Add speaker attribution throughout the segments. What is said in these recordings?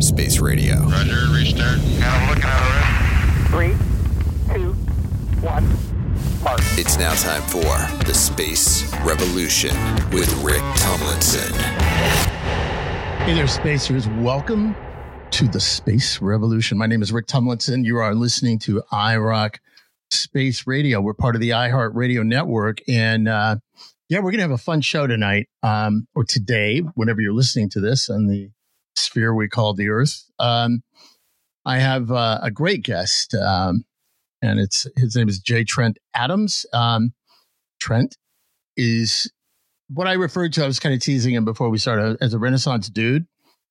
Speaker 1: Space Radio.
Speaker 2: Roger, restart.
Speaker 3: I'm looking at it.
Speaker 4: Three, two, one, mark.
Speaker 1: It's now time for the Space Revolution with Rick Tumlinson.
Speaker 5: Hey there, spacers. Welcome to the Space Revolution. My name is Rick Tumlinson. You are listening to iRoc Space Radio. We're part of the iHeart Radio Network. And uh, yeah, we're going to have a fun show tonight um, or today, whenever you're listening to this on the sphere we call the Earth. Um, I have uh, a great guest, um, and it's his name is J. Trent Adams. Um, Trent is what I referred to. I was kind of teasing him before we started as a Renaissance dude.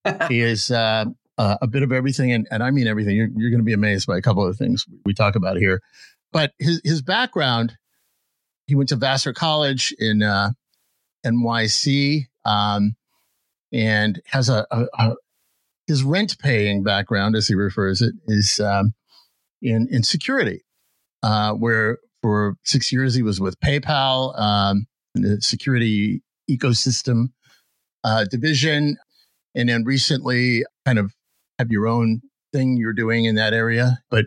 Speaker 5: he is uh, uh, a bit of everything, and, and I mean everything. You're, you're going to be amazed by a couple of things we talk about here. But his his background, he went to Vassar College in uh, NYC, um, and has a, a, a his rent paying background, as he refers it, is um, in in security, uh, where for six years he was with PayPal, um, in the security ecosystem uh, division, and then recently kind of have your own thing you're doing in that area, but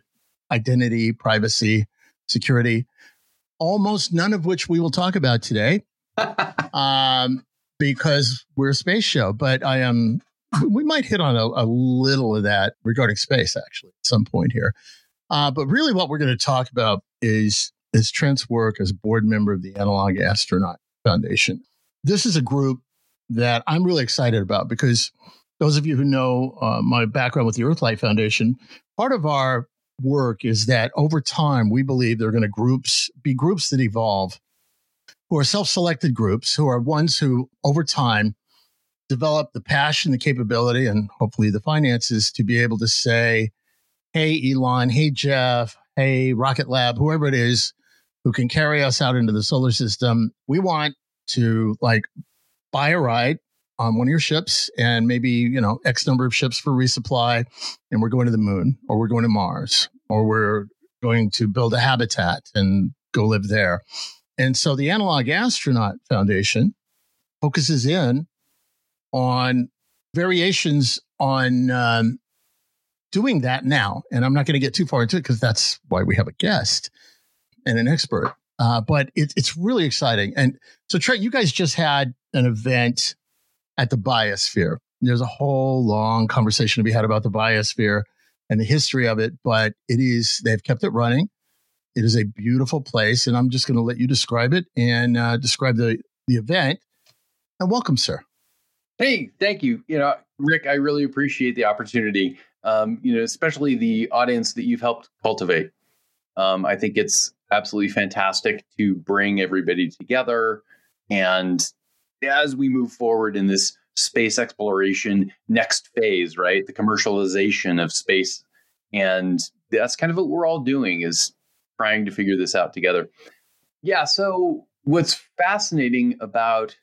Speaker 5: identity, privacy, security, almost none of which we will talk about today. um, because we're a space show, but I am we might hit on a, a, little of that regarding space actually at some point here. Uh, but really, what we're going to talk about is is Trent's work as board member of the Analog Astronaut Foundation. This is a group that I'm really excited about because those of you who know uh, my background with the Earthlight Foundation, part of our work is that over time we believe there are going to groups be groups that evolve who are self-selected groups who are ones who over time develop the passion, the capability, and hopefully the finances to be able to say, hey, Elon, hey, Jeff, hey, Rocket Lab, whoever it is who can carry us out into the solar system, we want to like buy a ride on one of your ships and maybe, you know, X number of ships for resupply. And we're going to the moon or we're going to Mars or we're going to build a habitat and go live there. And so the Analog Astronaut Foundation focuses in on variations on um, doing that now. And I'm not going to get too far into it because that's why we have a guest and an expert. Uh, but it, it's really exciting. And so, Trent, you guys just had an event at the Biosphere. There's a whole long conversation to be had about the Biosphere and the history of it, but it is, they've kept it running. It is a beautiful place. And I'm just going to let you describe it and uh, describe the, the event. And welcome, sir.
Speaker 6: Hey, thank you. You know, Rick, I really appreciate the opportunity. Um, you know, especially the audience that you've helped cultivate. Um, I think it's absolutely fantastic to bring everybody together. And as we move forward in this space exploration next phase, right? The commercialization of space. And that's kind of what we're all doing is trying to figure this out together. Yeah. So what's fascinating about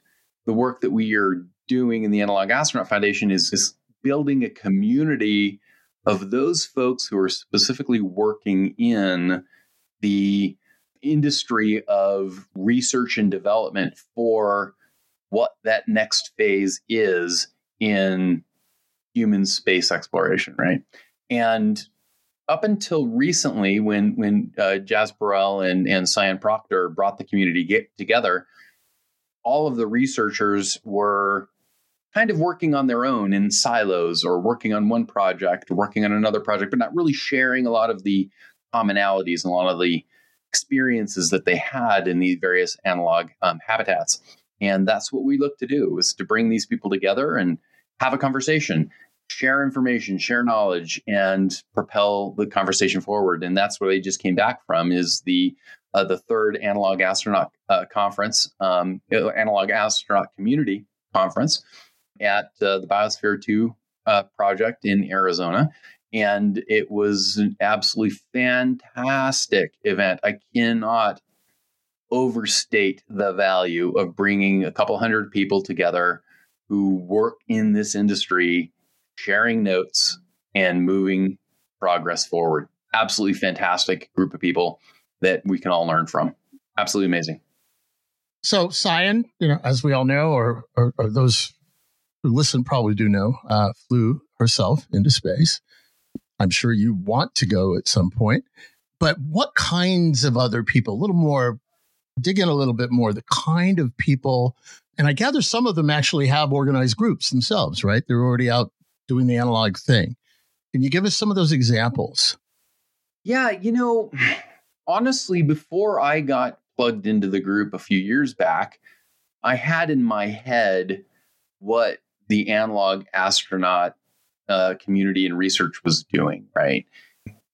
Speaker 6: the work that we are doing in the Analog Astronaut Foundation is, is building a community of those folks who are specifically working in the industry of research and development for what that next phase is in human space exploration, right? And up until recently, when when uh, Jas Burrell and and Sian Proctor brought the community get together, all of the researchers were kind of working on their own in silos or working on one project, working on another project, but not really sharing a lot of the commonalities and a lot of the experiences that they had in these various analog um, habitats. And that's what we look to do is to bring these people together and have a conversation, share information, share knowledge, and propel the conversation forward. And that's where they just came back from is the uh, the third analog astronaut uh, conference, um, analog astronaut community conference, at uh, the Biosphere 2 uh, project in Arizona. And it was an absolutely fantastic event. I cannot overstate the value of bringing a couple hundred people together who work in this industry, sharing notes and moving progress forward. Absolutely fantastic group of people that we can all learn from. Absolutely amazing.
Speaker 5: So, Sian, you know, as we all know, or, or, or those who listen probably do know, uh, flew herself into space. I'm sure you want to go at some point. But what kinds of other people, a little more, dig in a little bit more, the kind of people, and I gather some of them actually have organized groups themselves, right? They're already out doing the analog thing. Can you give us some of those examples?
Speaker 6: Yeah, you know, honestly, before I got plugged into the group a few years back, I had in my head what the analog astronaut uh, community and research was doing, right?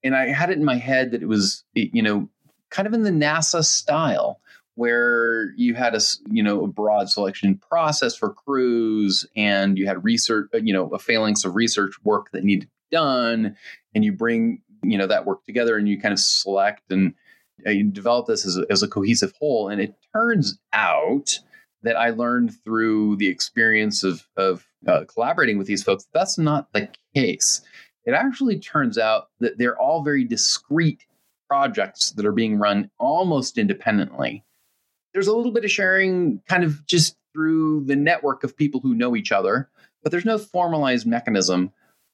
Speaker 6: And I had it in my head that it was, you know, kind of in the NASA style, where you had a, you know, a broad selection process for crews, and you had research, uh, you know, a phalanx of research work that needed to be done, and you bring, you know, that work together, and you kind of select and uh, you develop this as a, as a cohesive whole. And it turns out that I learned through the experience of of uh, collaborating with these folks, that's not the case. It actually turns out that they're all very discrete projects that are being run almost independently. There's a little bit of sharing kind of just through the network of people who know each other, but there's no formalized mechanism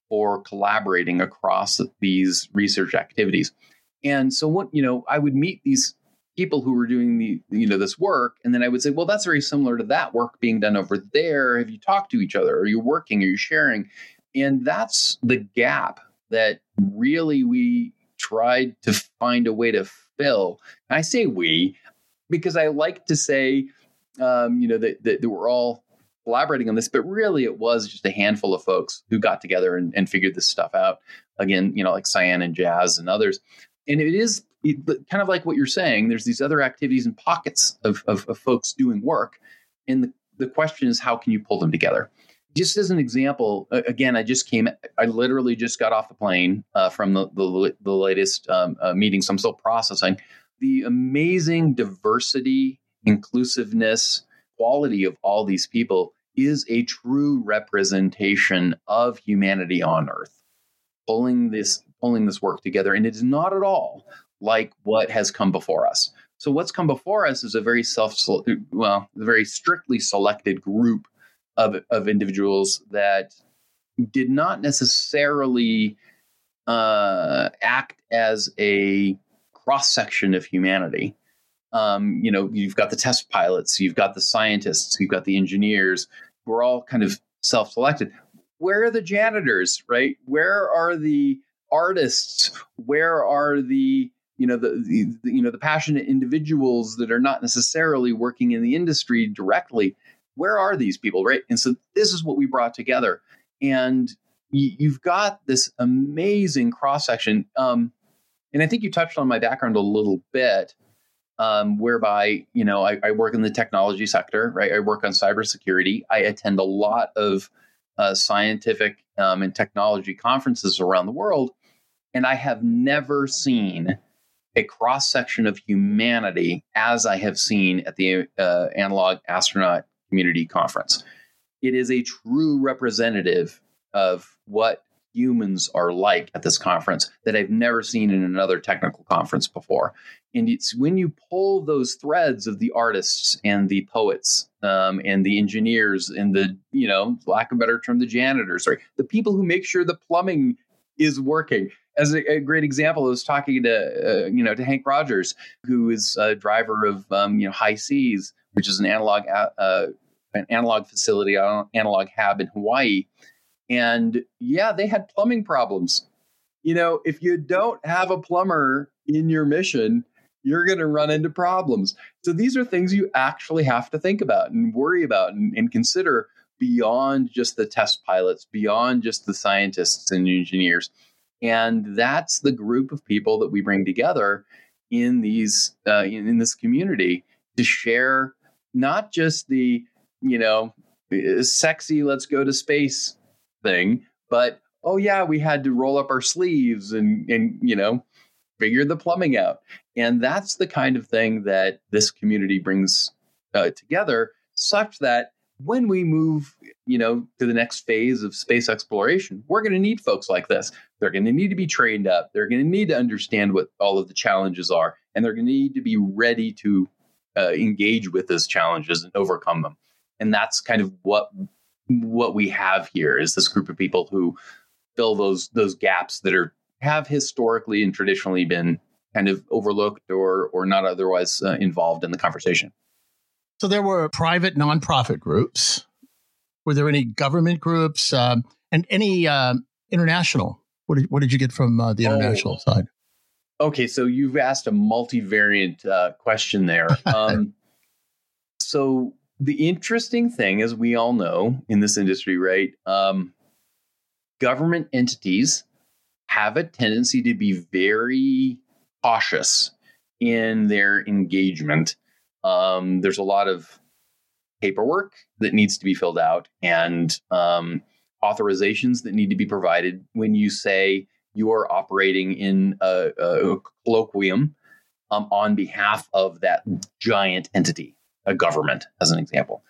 Speaker 6: for collaborating across these research activities. And so what, you know, I would meet these people who were doing the you know this work and then i would say well that's very similar to that work being done over there. Have you talked to each other? Are you working? Are you sharing? And that's the gap that really we tried to find a way to fill. And i say we because i like to say um, you know that, that, that we're all collaborating on this but really it was just a handful of folks who got together and, and figured this stuff out again you know like Sian and Jas and others and it is kind of like what you're saying, there's these other activities and pockets of, of, of folks doing work. And the, the question is, how can you pull them together? Just as an example, again, I just came, I literally just got off the plane uh, from the, the, the latest um, uh, meeting, so I'm still processing. The amazing diversity, inclusiveness, quality of all these people is a true representation of humanity on Earth. Pulling this pulling this work together, and it is not at all like what has come before us. So what's come before us is a very self well, very strictly selected group of of individuals that did not necessarily uh, act as a cross section of humanity. Um, you know, you've got the test pilots, you've got the scientists, you've got the engineers. We're all kind of self selected. Where are the janitors, right? Where are the artists? Where are the you know the, the, you know the passionate individuals that are not necessarily working in the industry directly where are these people right and so this is what we brought together and you've got this amazing cross section um, and i think you touched on my background a little bit um, whereby you know I, I, work in the technology sector right i work on cybersecurity i attend a lot of uh, scientific um, and technology conferences around the world and i have never seen a cross section of humanity as I have seen at the uh, Analog Astronaut Community Conference. It is a true representative of what humans are like at this conference that I've never seen in another technical conference before. And it's when you pull those threads of the artists and the poets um, and the engineers and the, you know, lack of a better term, the janitors, sorry, the people who make sure the plumbing is working as a, a, great example, I was talking to uh, you know to Henk Rogers, who is a driver of um, you know HI-SEAS, which is an analog uh, an analog facility, uh, analog hab in Hawaii, and yeah, they had plumbing problems. You know, if you don't have a plumber in your mission, you're going to run into problems. So these are things you actually have to think about and worry about and, and consider beyond just the test pilots, beyond just the scientists and engineers and that's the group of people that we bring together in these uh, in, in this community to share not just the you know sexy let's go to space thing but oh yeah we had to roll up our sleeves and and you know figure the plumbing out and that's the kind of thing that this community brings uh, together such that when we move, you know, to the next phase of space exploration, we're going to need folks like this. They're going to need to be trained up. They're going to need to understand what all of the challenges are, and they're going to need to be ready to uh, engage with those challenges and overcome them. And that's kind of what what we have here is this group of people who fill those those gaps that are have historically and traditionally been kind of overlooked or or not otherwise uh, involved in the conversation.
Speaker 5: So there were private nonprofit groups. Were there any government groups um, and any uh, international? What did, what did you get from uh, the international oh. side?
Speaker 6: Okay, so you've asked a multivariant uh, question there. Um, so the interesting thing, as we all know in this industry, right? Um, government entities have a tendency to be very cautious in their engagement. Um, there's a lot of paperwork that needs to be filled out and um, authorizations that need to be provided when you say you are operating in a, a colloquium um, on behalf of that giant entity, a government, as an example.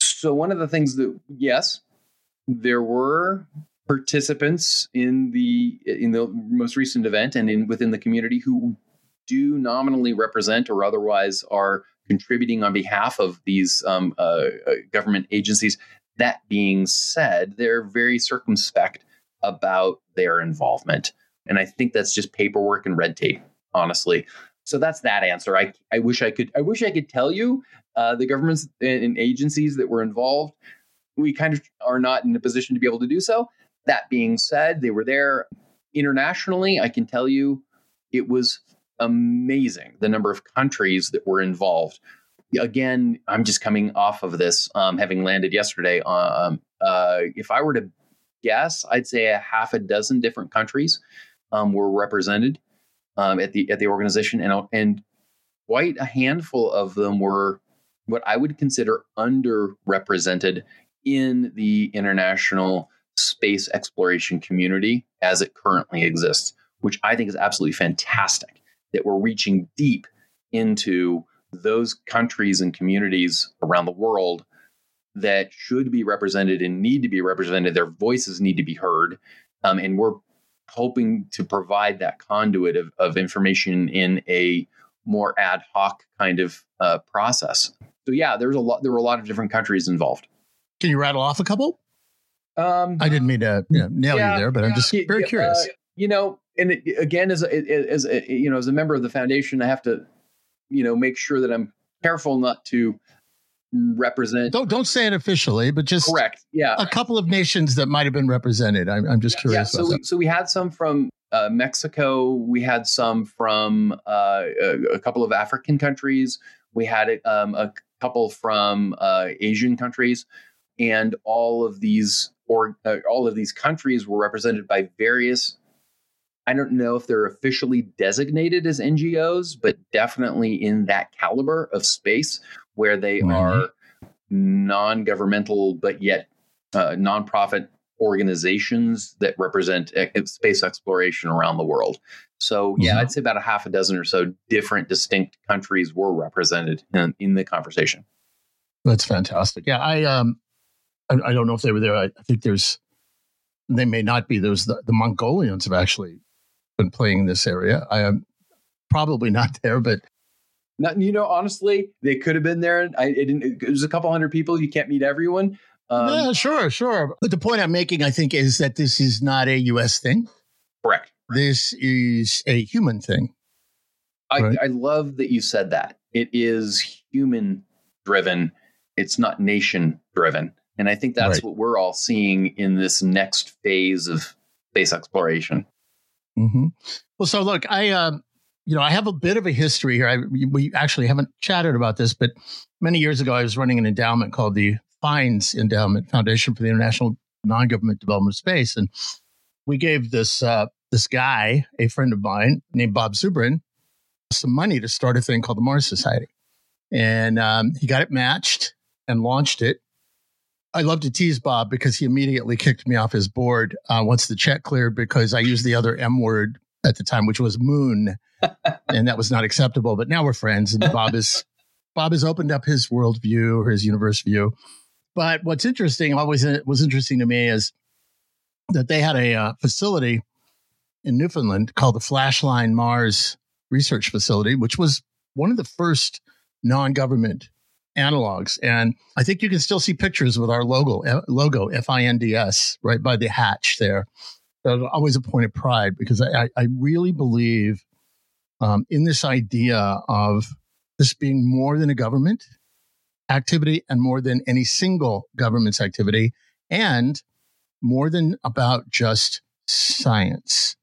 Speaker 6: So, one of the things that, yes, there were participants in the in the most recent event and in within the community who do nominally represent or otherwise are contributing on behalf of these um, uh, uh, government agencies. That being said, they're very circumspect about their involvement. And I think that's just paperwork and red tape, honestly. So that's that answer. I, I wish I could I wish I could tell you uh, the governments and agencies that were involved. We kind of are not in a position to be able to do so. That being said, they were there internationally. I can tell you it was amazing the number of countries that were involved. Again, I'm just coming off of this, um, having landed yesterday. Um, uh, if I were to guess, I'd say a half a dozen different countries um, were represented um, at the at the organization, and and quite a handful of them were what I would consider underrepresented in the international space exploration community as it currently exists, which I think is absolutely fantastic that we're reaching deep into those countries and communities around the world that should be represented and need to be represented. Their voices need to be heard. Um, and we're hoping to provide that conduit of, of information in a more ad hoc kind of uh, process. So yeah, there's a lot. There were a lot of different countries involved.
Speaker 5: Can you rattle off a couple? Um, I didn't mean to you know, nail yeah, you there, but yeah, I'm just very curious. Uh,
Speaker 6: you know, and it, again, as a, as a, you know, as a member of the foundation, I have to, you know, make sure that I'm careful not to represent.
Speaker 5: Don't don't say it officially, but just
Speaker 6: correct. Yeah,
Speaker 5: a couple of nations that might have been represented. I'm I'm just curious.
Speaker 6: Yeah, so we, so we had some from uh, Mexico. We had some from uh, a, a, couple of African countries. We had um, a couple from uh, Asian countries, and all of these or uh, all of these countries were represented by various. I don't know if they're officially designated as NGOs, but definitely in that caliber of space where they mm-hmm. are non-governmental but yet uh, nonprofit organizations that represent space exploration around the world. So yeah, mm-hmm. I'd say about a half a dozen or so different distinct countries were represented in, in the conversation.
Speaker 5: That's fantastic. Yeah, I um, I, I, don't know if they were there. I, I think there's, they may not be. There's the, the Mongolians have actually been playing in this area. I am probably not there, but
Speaker 6: not, you know, honestly, they could have been there. I, it, it was a couple hundred people. You can't meet everyone.
Speaker 5: Um, yeah, sure, sure. But the point I'm making, I think, is that this is not a U.S. thing.
Speaker 6: Correct.
Speaker 5: This is a human thing.
Speaker 6: I, right? I love that you said that. It is human driven. It's not nation driven. And I think that's right. what we're all seeing in this next phase of space exploration.
Speaker 5: Mm-hmm. Well, so look, I, um, you know, I have a bit of a history here. I, we actually haven't chatted about this, but many years ago, I was running an endowment called the FINDS Endowment Foundation for the International Non-Government Development of Space, and we gave this uh, this guy, a friend of mine named Bob Zubrin, some money to start a thing called the Mars Society, and um, he got it matched and launched it. I love to tease Bob because he immediately kicked me off his board uh, once the check cleared because I used the other M word at the time, which was moon, and that was not acceptable. But now we're friends, and Bob is Bob has opened up his worldview or his universe view. But what's interesting, always was interesting to me, is that they had a uh, facility in Newfoundland called the Flashline Mars Research Facility, which was one of the first non-government analogs. And I think you can still see pictures with our logo, logo F I N D S, right by the hatch there. uh, always a point of pride because I, I really believe um, in this idea of this being more than a government activity and more than any single government's activity and more than about just science.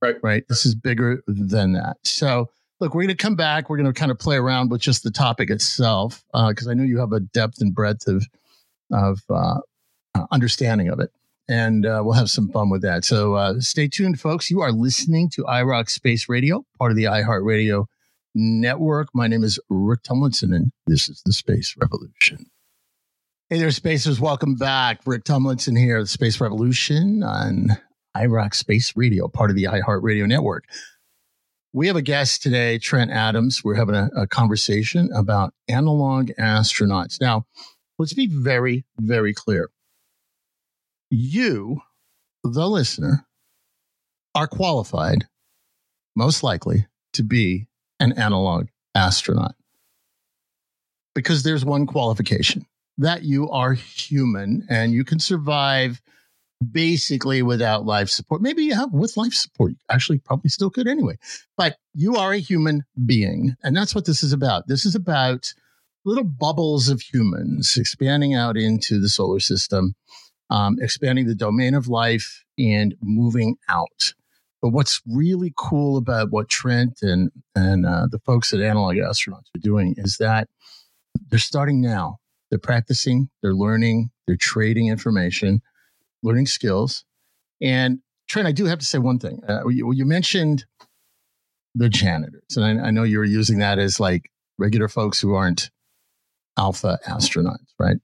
Speaker 6: Right.
Speaker 5: Right. This is bigger than that. So, look, we're going to come back. We're going to kind of play around with just the topic itself because uh, I know you have a depth and breadth of of uh, uh, understanding of it, and uh, we'll have some fun with that. So, uh, stay tuned, folks. You are listening to iRoc Space Radio, part of the iHeartRadio network. My name is Rick Tumlinson, and this is the Space Revolution. Hey there, Spacers. Welcome back. Rick Tumlinson here, the Space Revolution on iRoc Space Radio, part of the iHeartRadio network. We have a guest today, Trent Adams. We're having a, a conversation about analog astronauts. Now, let's be very, very clear. You, the listener, are qualified, most likely, to be an analog astronaut. Because there's one qualification that you are human and you can survive basically without life support. Maybe you have with life support. Actually, probably still could anyway. But you are a human being. And that's what this is about. This is about little bubbles of humans expanding out into the solar system, um, expanding the domain of life and moving out. But what's really cool about what Trent and and uh, the folks at Analog Astronauts are doing is that they're starting now. They're practicing, they're learning, they're trading information, learning skills. And Trent, I do have to say one thing. Uh, you, you, mentioned the janitors, and I, I know you were using that as like regular folks who aren't alpha astronauts, right?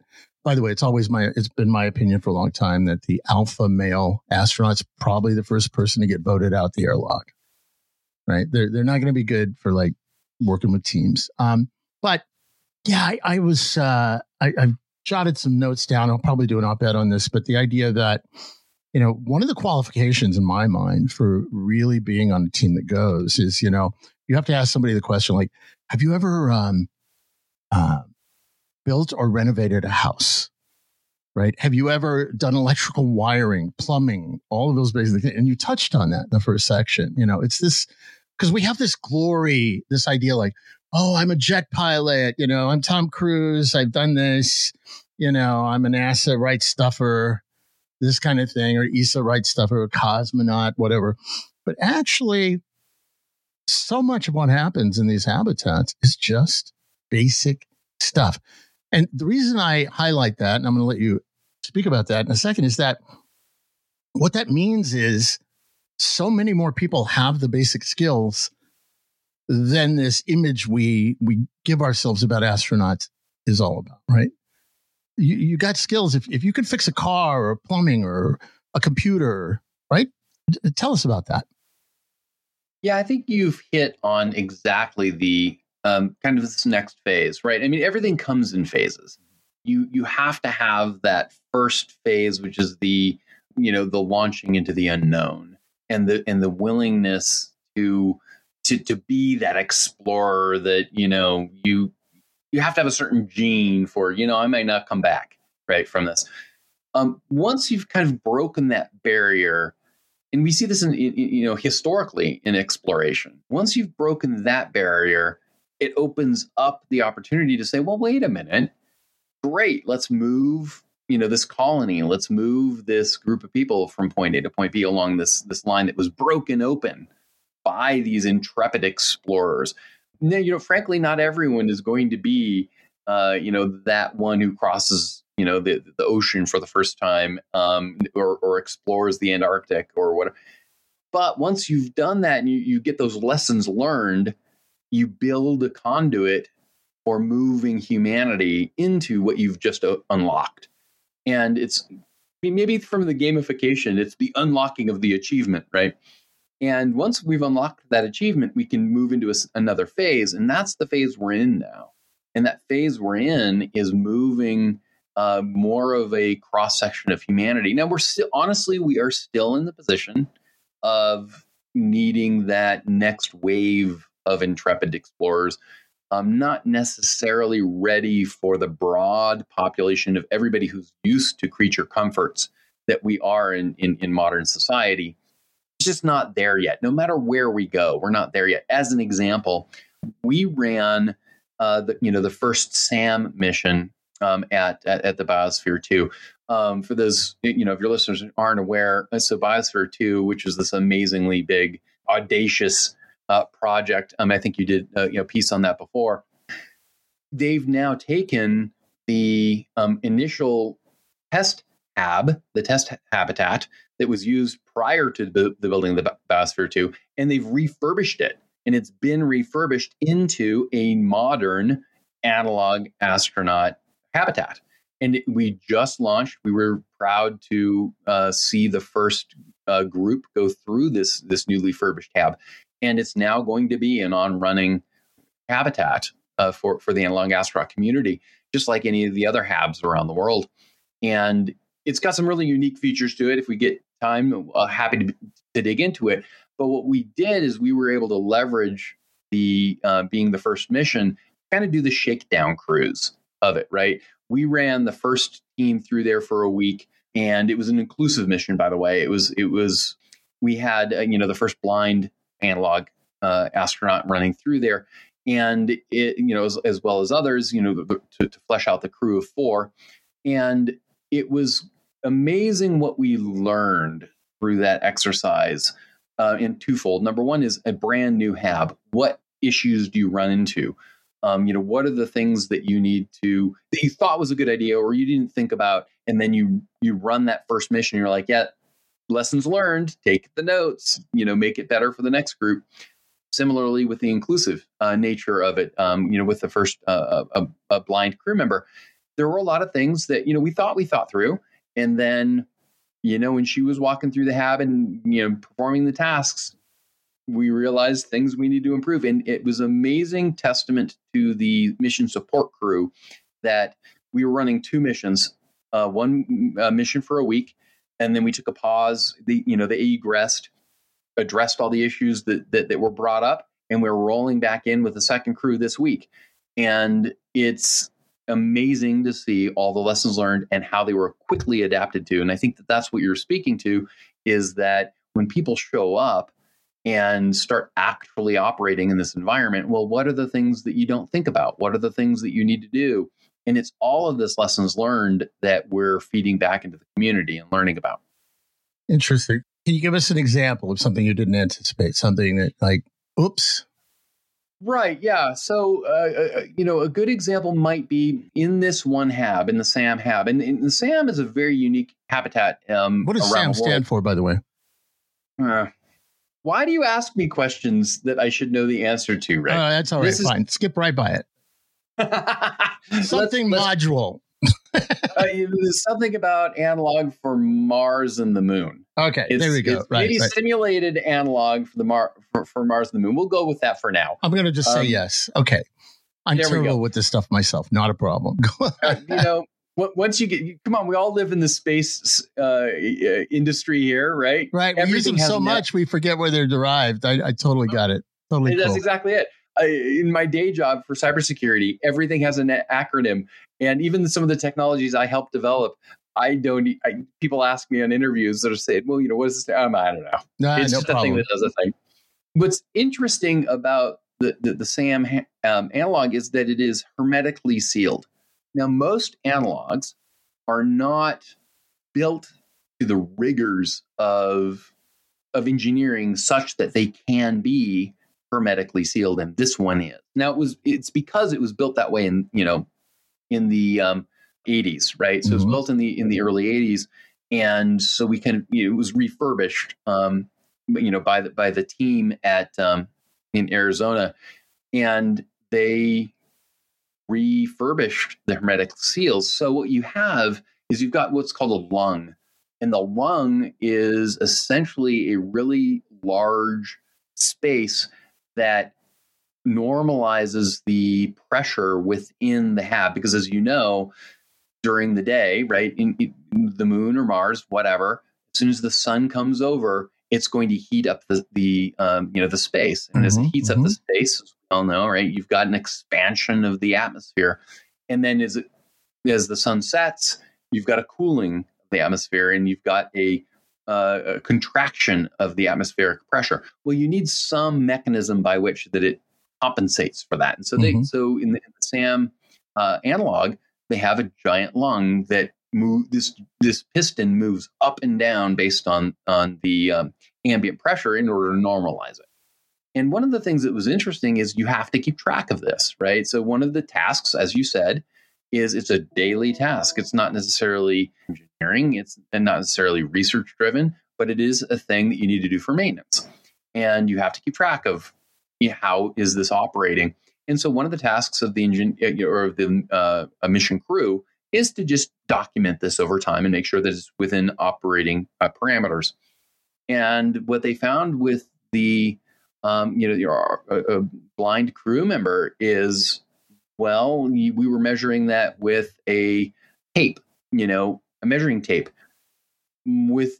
Speaker 5: By the way, it's always my it's been my opinion for a long time that the alpha male astronaut's probably the first person to get voted out the airlock. Right? They're they're not going to be good for like working with teams. Um, but yeah, I, I was uh, I, I jotted some notes down. I'll probably do an op-ed on this, but the idea that you know one of the qualifications in my mind for really being on a team that goes is you know you have to ask somebody the question like, have you ever um, uh, built or renovated a house? Right? Have you ever done electrical wiring, plumbing, all of those basic things? And you touched on that in the first section. You know, it's this because we have this glory, this idea like, oh, I'm a jet pilot. You know, I'm Tom Cruise. I've done this. You know, I'm an NASA right stuffer, this kind of thing, or ESA right stuffer, or a cosmonaut, whatever. But actually, so much of what happens in these habitats is just basic stuff. And the reason I highlight that, and I'm going to let you speak about that in a second, is that what that means is so many more people have the basic skills than this image we we give ourselves about astronauts is all about, right? You, you got skills. If, if you can fix a car or plumbing or a computer, right? Tell us about that.
Speaker 6: Yeah, I think you've hit on exactly the um, kind of this next phase, right? I mean, everything comes in phases. You you have to have that first phase, which is the you know the launching into the unknown and the and the willingness to to to be that explorer that you know you you have to have a certain gene for you know I might not come back right from this. Um, once you've kind of broken that barrier, and we see this in, in you know historically in exploration. Once you've broken that barrier, it opens up the opportunity to say, well, wait a minute, great, let's move you know this colony. Let's move this group of people from point a to point b along this this line that was broken open by these intrepid explorers. Now, you know frankly not everyone is going to be uh, you know that one who crosses you know the, the ocean for the first time um, or, or explores the antarctic or whatever. But once you've done that and you, you get those lessons learned you build a conduit for moving humanity into what you've just uh, unlocked. And it's I mean, maybe from the gamification, it's the unlocking of the achievement, right? And once we've unlocked that achievement, we can move into a, another phase. And that's the phase we're in now. And that phase we're in is moving uh, more of a cross section of humanity. Now, we're still, honestly, we are still in the position of needing that next wave of intrepid explorers. Not necessarily ready for the broad population of everybody who's used to creature comforts that we are in, in, in modern society. It's just not there yet. No matter where we go, we're not there yet. As an example, we ran uh, the you know the first SAM mission um, at, at, at the Biosphere Two. Um, for those you know, if your listeners aren't aware, so Biosphere Two, which is this amazingly big, audacious uh, project. Um, I think you did uh, you know piece on that before. They've now taken the um, initial test hab, the test habitat that was used prior to the, the building of the Biosphere 2, and they've refurbished it. And it's been refurbished into a modern analog astronaut habitat. And it, we just launched. We were proud to uh, see the first uh, group go through this this newly furbished hab, and it's now going to be an on running habitat uh, for for the analog astronaut community, just like any of the other habs around the world. And it's got some really unique features to it. If we get time, uh, happy to, to dig into it. But what we did is we were able to leverage the uh, being the first mission, kind of do the shakedown cruise of it. Right, we ran the first team through there for a week, and it was an inclusive mission. By the way, it was it was we had uh, you know the first blind analog uh, astronaut running through there, and it you know as, as well as others you know to, to flesh out the crew of four, and it was amazing what we learned through that exercise uh, in twofold. Number one is a brand new hab. What issues do you run into? Um, you know, what are the things that you need to that you thought was a good idea or you didn't think about, and then you you run that first mission. You're like, yeah, lessons learned. Take the notes. You know, make it better for the next group. Similarly, with the inclusive uh, nature of it, um, you know, with the first uh, a, a blind crew member, there were a lot of things that you know we thought we thought through, and then, you know, when she was walking through the hab and, you know, performing the tasks, we realized things we need to improve. And it was amazing testament to the mission support crew that we were running two missions, uh, one uh, mission for a week, and then we took a pause. The you know the egressed, addressed all the issues that, that that were brought up, and we're rolling back in with the second crew this week. And it's amazing to see all the lessons learned and how they were quickly adapted to. And I think that that's what you're speaking to is that when people show up and start actually operating in this environment, well, what are the things that you don't think about? What are the things that you need to do? And it's all of this lessons learned that we're feeding back into the community and learning about.
Speaker 5: Interesting. Can you give us an example of something you didn't anticipate? Something that, like, oops,
Speaker 6: Right. Yeah. So, uh, uh, you know, a good example might be in this one hab, in the SAM hab. And, and the SAM is a very unique habitat. Um,
Speaker 5: what does SAM stand for, by the way?
Speaker 6: Uh, why do you ask me questions that I should know the answer to, Right.
Speaker 5: Uh, that's all right. Fine. Is... Skip right by it. Something let's, module.
Speaker 6: uh, there's something about analog for Mars and the Moon.
Speaker 5: Okay,
Speaker 6: it's,
Speaker 5: there we go.
Speaker 6: Right, maybe right. simulated analog for the Mar for, for, Mars and the Moon. We'll go with that for now.
Speaker 5: I'm going to just say um, yes. Okay, I'm terrible with this stuff myself. Not a problem.
Speaker 6: uh, you know, once you get, come on, we all live in the space uh, industry here, right?
Speaker 5: Right. We use them so much we forget where they're derived. I, I totally got it. Totally.
Speaker 6: That's
Speaker 5: cool.
Speaker 6: exactly it. I, in my day job for cybersecurity, everything has an acronym, and even some of the technologies I help develop, I don't. I, people ask me on interviews that are saying, "Well, you know, what is this?" Um, I don't know.
Speaker 5: Nah,
Speaker 6: it's
Speaker 5: no
Speaker 6: just
Speaker 5: problem.
Speaker 6: a thing that does a thing. What's interesting about the the, the SAM um, analog is that it is hermetically sealed. Now, most analogs are not built to the rigors of of engineering such that they can be hermetically sealed, and this one is. Now, it was it's because it was built that way, in you know, in the um, 80s, right? So mm-hmm. it was mm-hmm. built in the in the early 80s, and so we can you know, it was refurbished, um, you know, by the by the team at um, in Arizona, and they refurbished the hermetic seals. So what you have is you've got what's called a lung, and the lung is essentially a really large space that normalizes the pressure within the hab because as you know during the day, right? In, in, the moon or Mars, whatever. As soon as the sun comes over, it's going to heat up the, the um, you know the space, and mm-hmm, as it mm-hmm, heats mm-hmm. up the mm-hmm. space, as we all know, right? You've got an expansion of the atmosphere, and then as it as the sun sets, you've got a cooling of the atmosphere, and you've got a uh, a contraction of the atmospheric pressure. Well, you need some mechanism by which that it compensates for that. And so they
Speaker 5: Mhm.
Speaker 6: so in the, in the SAM uh, analog, they have a giant lung that move this this piston moves up and down based on on the um, ambient pressure in order to normalize it. And one of the things that was interesting is you have to keep track of this, right? So one of the tasks, as you said, is it's a daily task. It's not necessarily engineering, it's and not necessarily research driven, but it is a thing that you need to do for maintenance. And you have to keep track of you know, how is this operating. And so one of the tasks of the engine uh, or of the uh, a mission crew is to just document this over time and make sure that it's within operating uh, parameters. And what they found with the um, you know your a, a blind crew member is well we were measuring that with a tape you know a measuring tape with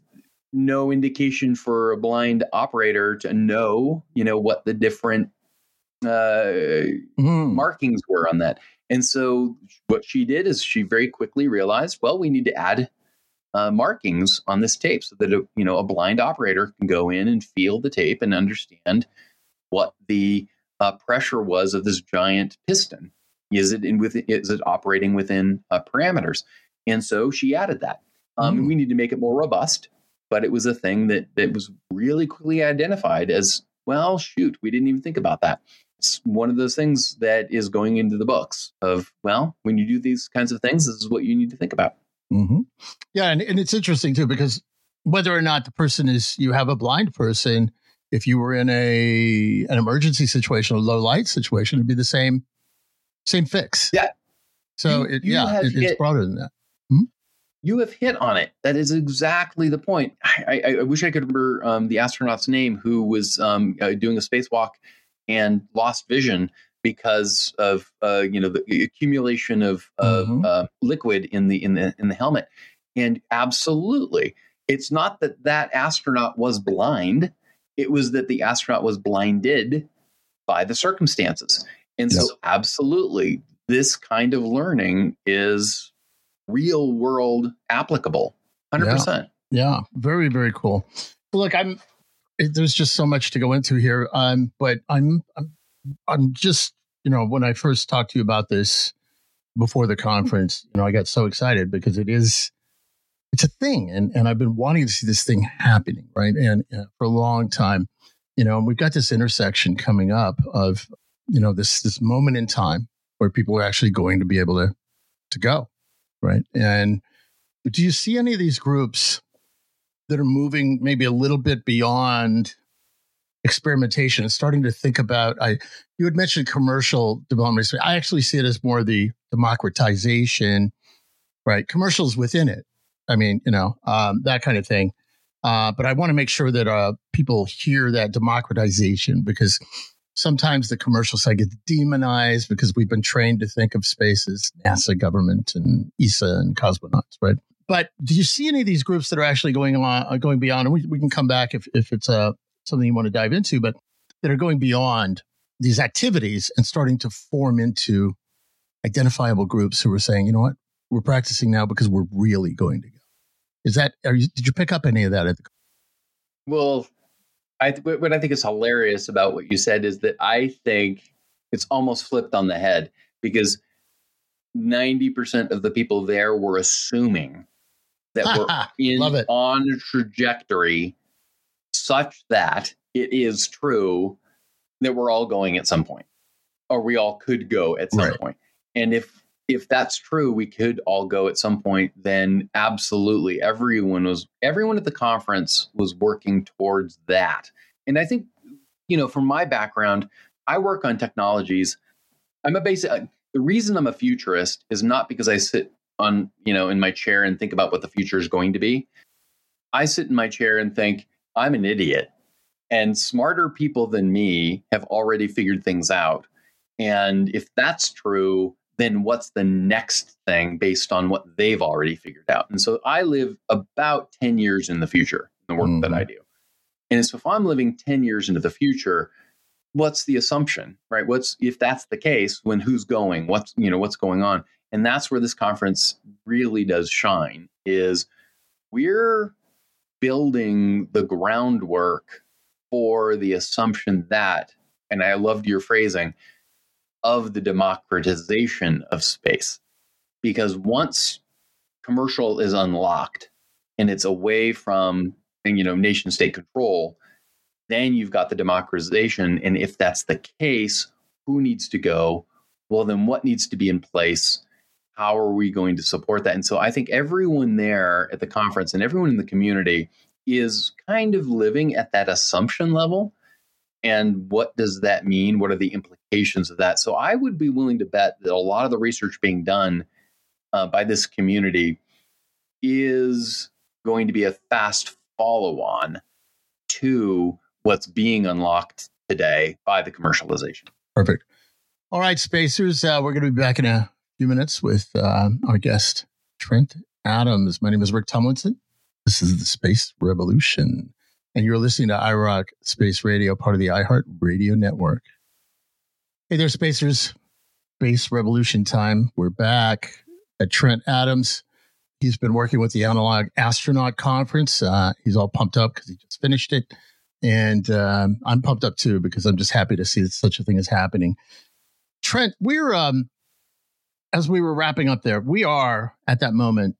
Speaker 6: no indication for a blind operator to know you know what the different uh,
Speaker 5: Mm.
Speaker 6: markings were on that. And so what she did is she very quickly realized, well, we need to add uh, markings on this tape so that a, you know a blind operator can go in and feel the tape and understand what the uh, pressure was of this giant piston. Is it in with is it operating within uh, parameters? And so she added that. Um,
Speaker 5: Mm.
Speaker 6: We need to make it more robust, but it was a thing that that was really quickly identified as well. Shoot, we didn't even think about that it's one of those things that is going into the books of well when you do these kinds of things this is what you need to think about
Speaker 5: hmm Yeah, and, and it's interesting too because whether or not the person is you have a blind person, if you were in a an emergency situation, a low light situation, it'd be the same same fix.
Speaker 6: Yeah.
Speaker 5: So
Speaker 6: You-
Speaker 5: it,
Speaker 6: you
Speaker 5: yeah, it, it's broader than that.
Speaker 6: You have hit on it. That is exactly the point. I, I, I wish i could remember um, the astronaut's name who was um, uh, doing a spacewalk and lost vision because of uh, you know the accumulation of, of
Speaker 5: Mhm.
Speaker 6: uh, liquid in the in the in the helmet. And absolutely it's not that that astronaut was blind. It was that the astronaut was blinded by the circumstances. And so absolutely this kind of learning is real world applicable 100%
Speaker 5: Yeah, very very cool. Look, I'm it, there's just so much to go into here. Um, but I'm I'm I'm just you know when I first talked to you about this before the conference, you know, I got so excited because it is it's a thing, and and I've been wanting to see this thing happening, right? And uh, for a long time, you know, and we've got this intersection coming up of you know this this moment in time where people are actually going to be able to to go, right? And do you see any of these groups that are moving maybe a little bit beyond experimentation and starting to think about i you had mentioned commercial development i actually see it as more the democratization right? Commercials within it. I mean you know um, that kind of thing. Uh, but i want to make sure that uh, people hear that democratization because sometimes the commercial side gets demonized because we've been trained to think of space as nasa government and esa and cosmonauts right but do you see any of these groups that are actually going on, uh, going beyond? And we, we can come back if, if it's uh, something you want to dive into, but that are going beyond these activities and starting to form into identifiable groups who are saying, you know what, we're practicing now because we're really going to go. Is that? Are you? Did you pick up any of that at the?
Speaker 6: Well, I th- what I think is hilarious about what you said is that I think it's almost flipped on the head because 90% of the people there were assuming that we're in on a trajectory such that it is true that we're all going at some point or we all could go at some
Speaker 5: Right.
Speaker 6: point. And if if that's true, we could all go at some point, then absolutely everyone was everyone at the conference was working towards that. And I think, you know, from my background, I work on technologies. I'm a basic uh, the reason I'm a futurist is not because I sit on, you know, in my chair and think about what the future is going to be. I sit in my chair and think, I'm an idiot. And smarter people than me have already figured things out. And if that's true, then what's the next thing based on what they've already figured out? And so I live about 10 years in the future, in the work that I mm-hmm. do. And so if I'm living 10 years into the future, what's the assumption, right? What's if that's the case, when who's going, what's you know, what's going on? And that's where this conference really does shine is we're building the groundwork for the assumption that, and I loved your phrasing, of the democratization of space. Because once commercial is unlocked and it's away from you know nation state control, then you've got the democratization. And if that's the case, who needs to go? Well, then what needs to be in place? How are we going to support that? And so I think everyone there at the conference and everyone in the community is kind of living at that assumption level. And what does that mean? What are the implications of that? So I would be willing to bet that a lot of the research being done uh, by this community is going to be a fast follow on to what's being unlocked today by the commercialization.
Speaker 5: Perfect. All right, Spacers, uh, we're going to be back in a few minutes with uh, our guest, Trent Adams. My name is Rick Tumlinson. This is the Space Revolution, and you're listening to iRoc Space Radio, part of the iHeart Radio Network. Hey there, Spacers. Space Revolution time. We're back at Trent Adams. He's been working with the Analog Astronaut Conference. Uh, he's all pumped up because he just finished it. And um, I'm pumped up too because I'm just happy to see that such a thing is happening. Trent, we're um, as we were wrapping up there, we are at that moment.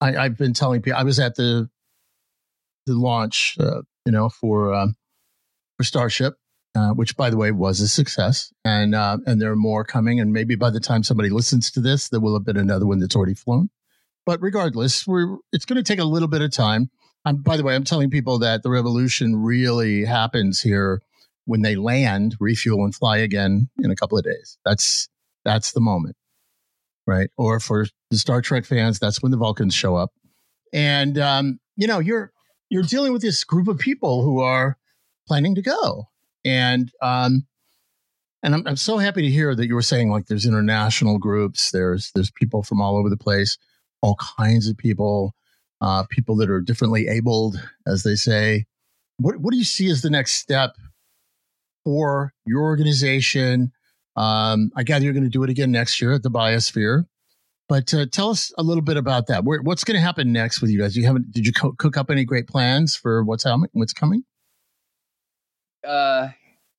Speaker 5: I, have been telling people I was at the the launch, uh, you know, for um, for Starship, uh, which by the way was a success, and uh, and there are more coming, and maybe by the time somebody listens to this, there will have been another one that's already flown. But regardless, we're it's going to take a little bit of time. I'm, by the way, I'm telling people that the revolution really happens here when they land, refuel, and fly again in a couple of days. That's that's the moment, right? Or for the Star Trek fans, that's when the Vulcans show up, and um, you know you're you're dealing with this group of people who are planning to go, and um, and I'm, I'm so happy to hear that you were saying like there's international groups, there's there's people from all over the place, all kinds of people, uh, people that are differently abled, as they say. What what do you see as the next step for your organization. Um, I gather you're going to do it again next year at the Biosphere. But uh, tell us a little bit about that. What's going to happen next with you guys? You haven't? Did you co- cook up any great plans for what's coming? What's coming?
Speaker 6: Uh,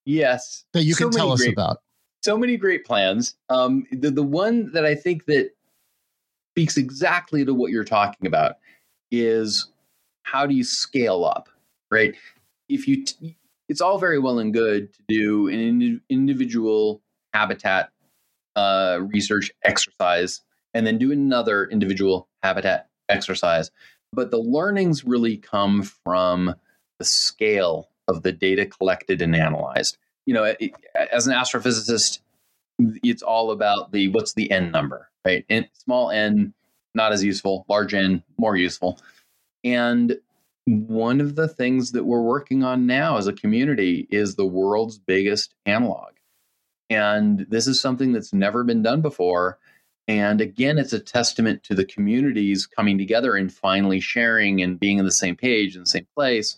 Speaker 6: yes.
Speaker 5: That you
Speaker 6: so
Speaker 5: can tell us
Speaker 6: great,
Speaker 5: about.
Speaker 6: So many great plans. Um, the the one that I think that speaks exactly to what you're talking about is how do you scale up, right? If you t- it's all very well and good to do an ind- individual habitat uh, research exercise and then do another individual habitat exercise. But the learnings really come from the scale of the data collected and analyzed. You know, as an astrophysicist, it's all about the what's the n number, right? And small n, not as useful. Large n, more useful. And one of the things that we're working on now as a community is the world's biggest analog. And this is something that's never been done before. And again, it's a testament to the communities coming together and finally sharing and being on the same page in the same place.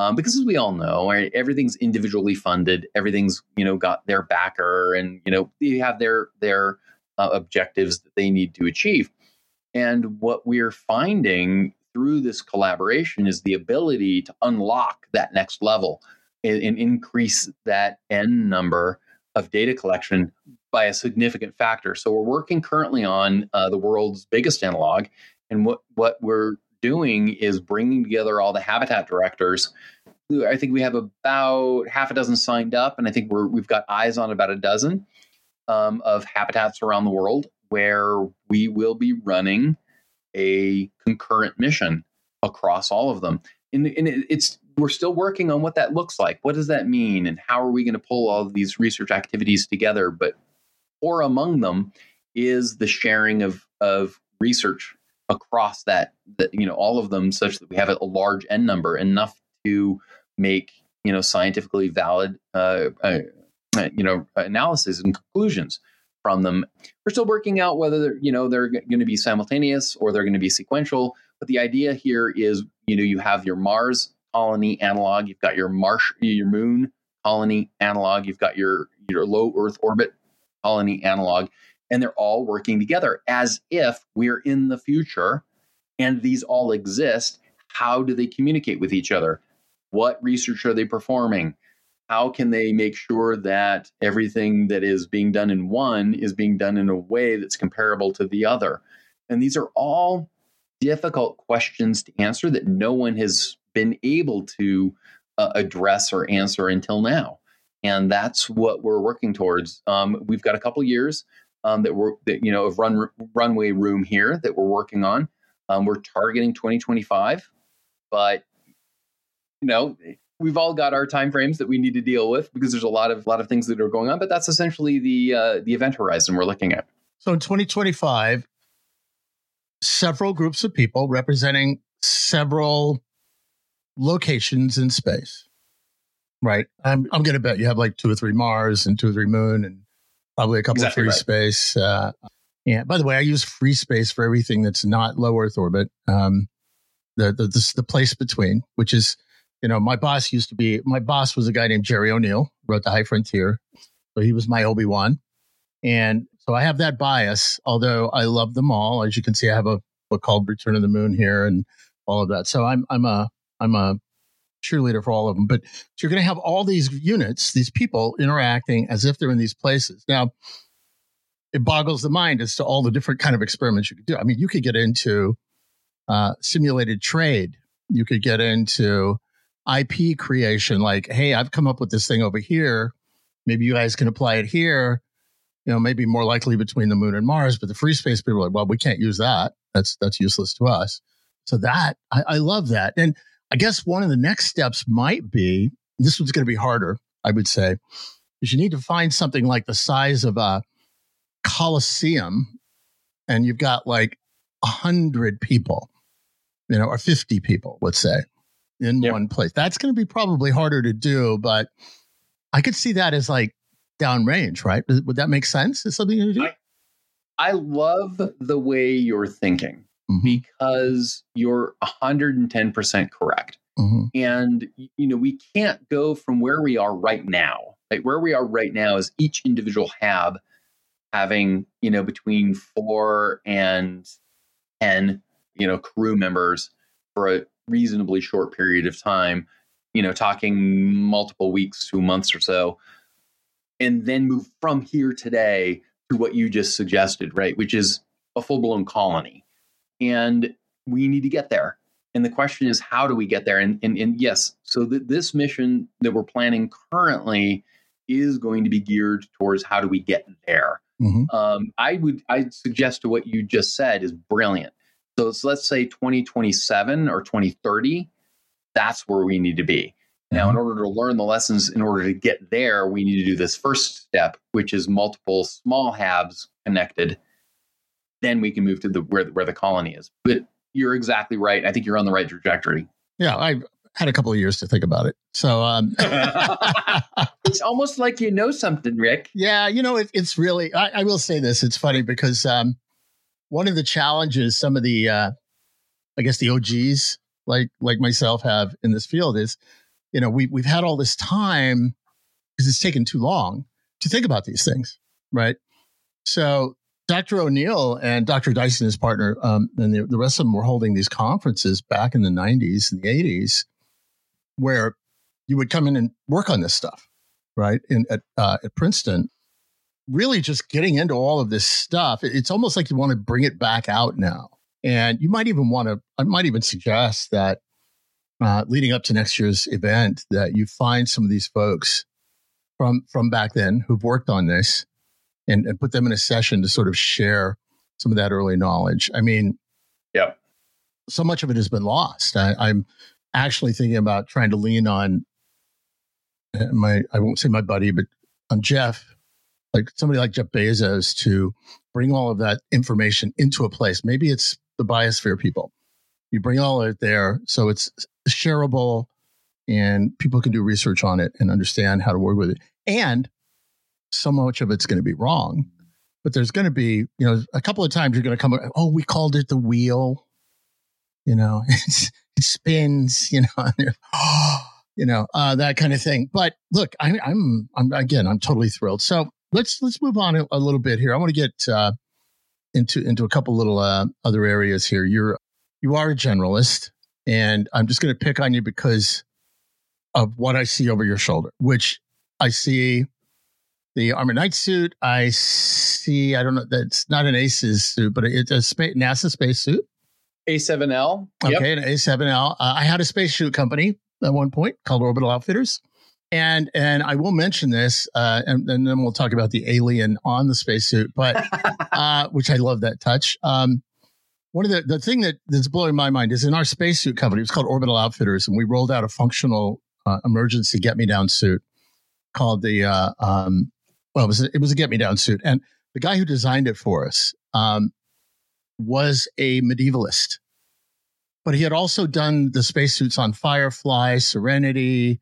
Speaker 6: Um, because as we all know, right, everything's individually funded. Everything's you know got their backer, and you know they have their their uh, objectives that they need to achieve. And what we're finding through this collaboration is the ability to unlock that next level and, and increase that n number of data collection by a significant factor. So we're working currently on uh, the world's biggest analog, and what what we're doing is bringing together all the habitat directors. I think we have about half a dozen signed up, and I think we're we've got eyes on about a dozen um, of habitats around the world where we will be running a concurrent mission across all of them. And, and it, it's we're still working on what that looks like. What does that mean, and how are we going to pull all of these research activities together? But or among them is the sharing of of research across that that you know all of them, such that we have a large n number enough to make you know scientifically valid uh, uh, you know analysis and conclusions from them. We're still working out whether they're, you know they're going to be simultaneous or they're going to be sequential. But the idea here is you know you have your Mars colony analog, you've got your Marsh your Moon colony analog, you've got your your low Earth orbit colony analog, and they're all working together as if we're in the future and these all exist. how do they communicate with each other? What research are they performing? How can they make sure that everything that is being done in one is being done in a way that's comparable to the other? And these are all difficult questions to answer that no one has been able to uh, address or answer until now. And that's what we're working towards. Um, we've got a couple years um, that we're that you know of run runway room here that we're working on. Um, we're targeting 2025, but you know we've all got our timeframes that we need to deal with because there's a lot of lot of things that are going on. But that's essentially the uh, the event horizon we're looking at.
Speaker 5: So in 2025, several groups of people representing several locations in space. Right. I'm I'm gonna bet you have like two or three Mars and two or three Moon and probably a couple
Speaker 6: Exactly
Speaker 5: of free
Speaker 6: right.
Speaker 5: space. Uh, yeah. By the way, I use free space for everything that's not low Earth orbit. Um, the the this, the place between, which is, you know, my boss used to be my boss was a guy named Jerry O'Neill, wrote the High Frontier, so he was my Obi Wan, and so I have that bias. Although I love them all, as you can see, I have a book called Return of the Moon here and all of that. So I'm I'm a I'm a cheerleader for all of them. But you're going to have all these units, these people interacting as if they're in these places. Now, it boggles the mind as to all the different kind of experiments you could do. I mean, you could get into uh, simulated trade. You could get into IP creation, like, hey, I've come up with this thing over here. Maybe you guys can apply it here. You know, maybe more likely between the moon and Mars, but the free space people are like, well, we can't use that. That's that's useless to us. So that I, I love that. And I guess one of the next steps might be this one's going to be harder, I would say, is you need to find something like the size of a coliseum, and you've got like a hundred people, you know, or fifty people, let's say, in
Speaker 6: Yep.
Speaker 5: one place. That's going to be probably harder to do, but I could see that as like downrange, right? Would that make sense? Is something to do?
Speaker 6: I- I love the way you're thinking
Speaker 5: Mhm,
Speaker 6: because you're 110% correct.
Speaker 5: mhm.
Speaker 6: And you know, we can't go from where we are right now. Like where we are right now is each individual hab having, you know, between 4 and 10, you know, crew members for a reasonably short period of time, you know, talking multiple weeks to months or so. And then move from here today to what you just suggested, right? Which is a full-blown colony. And we need to get there. And the question is, how do we get there? And, and, and yes, so th- this mission that we're planning currently is going to be geared towards how do we get there.
Speaker 5: Mhm.
Speaker 6: Um, I would I suggest to what you just said is brilliant. So it's- let's say 2027 or 2030, that's where we need to be. Now, in order to learn the lessons, in order to get there, we need to do this first step, which is multiple small habs connected. Then we can move to the where where the colony is. But you're exactly right. I think you're on the right trajectory.
Speaker 5: Yeah, I had a couple of years to think about it. So, um,
Speaker 6: it's almost like you know something, Rick.
Speaker 5: yeah, you know, it, it's really, I, I will say this. It's funny because um, one of the challenges some of the, uh, I guess the OGs like like myself have in this field is, you know, we we've had all this time because it's taken too long to think about these things, right? So Dr. O'Neill and Dr. Dyson, his partner, um, and the, the rest of them were holding these conferences back in the 90s and the 80s where you would come in and work on this stuff, right? In, at, uh, at Princeton, really just getting into all of this stuff. It's almost like you want to bring it back out now. And you might even want to, I might even suggest that uh, leading up to next year's event, that you find some of these folks from from back then who've worked on this and, and put them in a session to sort of share some of that early knowledge. I mean,
Speaker 6: yeah,
Speaker 5: so much of it has been lost. I, I'm actually thinking about trying to lean on uh, my, I won't say my buddy, but on Jeff, like somebody like Jeff Bezos to bring all of that information into a place. Maybe it's the biosphere people. You bring all of it there so it's shareable and people can do research on it and understand how to work with it. And so much of it's going to be wrong, but there's going to be, you know, a couple of times you're going to come, oh, we called it the wheel. You know, it spins, you know, you know, uh, that kind of thing. But look, I, I'm, I'm, again, I'm totally thrilled. So let's, let's move on a, a little bit here. I want to get, uh, into, into a couple little, uh, other areas here. You're, you are a generalist. and I'm just going to pick on you because of what I see over your shoulder, which I see the armor night suit. I see, I don't know, that's not an ACES suit, but it's a space, NASA space suit.
Speaker 6: A7L.
Speaker 5: Okay,
Speaker 6: Yep.
Speaker 5: an A7L. Uh, I had a space suit company at one point called Orbital Outfitters. And and I will mention this, uh, and, and then we'll talk about the alien on the spacesuit, but uh, which I love that touch. Um, one of the the thing that that's blowing my mind is in our spacesuit company. It was called Orbital Outfitters, and we rolled out a functional uh, emergency get me down suit called the uh, um, well, it was a, it was a get me down suit, and the guy who designed it for us um, was a medievalist, but he had also done the spacesuits on Firefly, Serenity,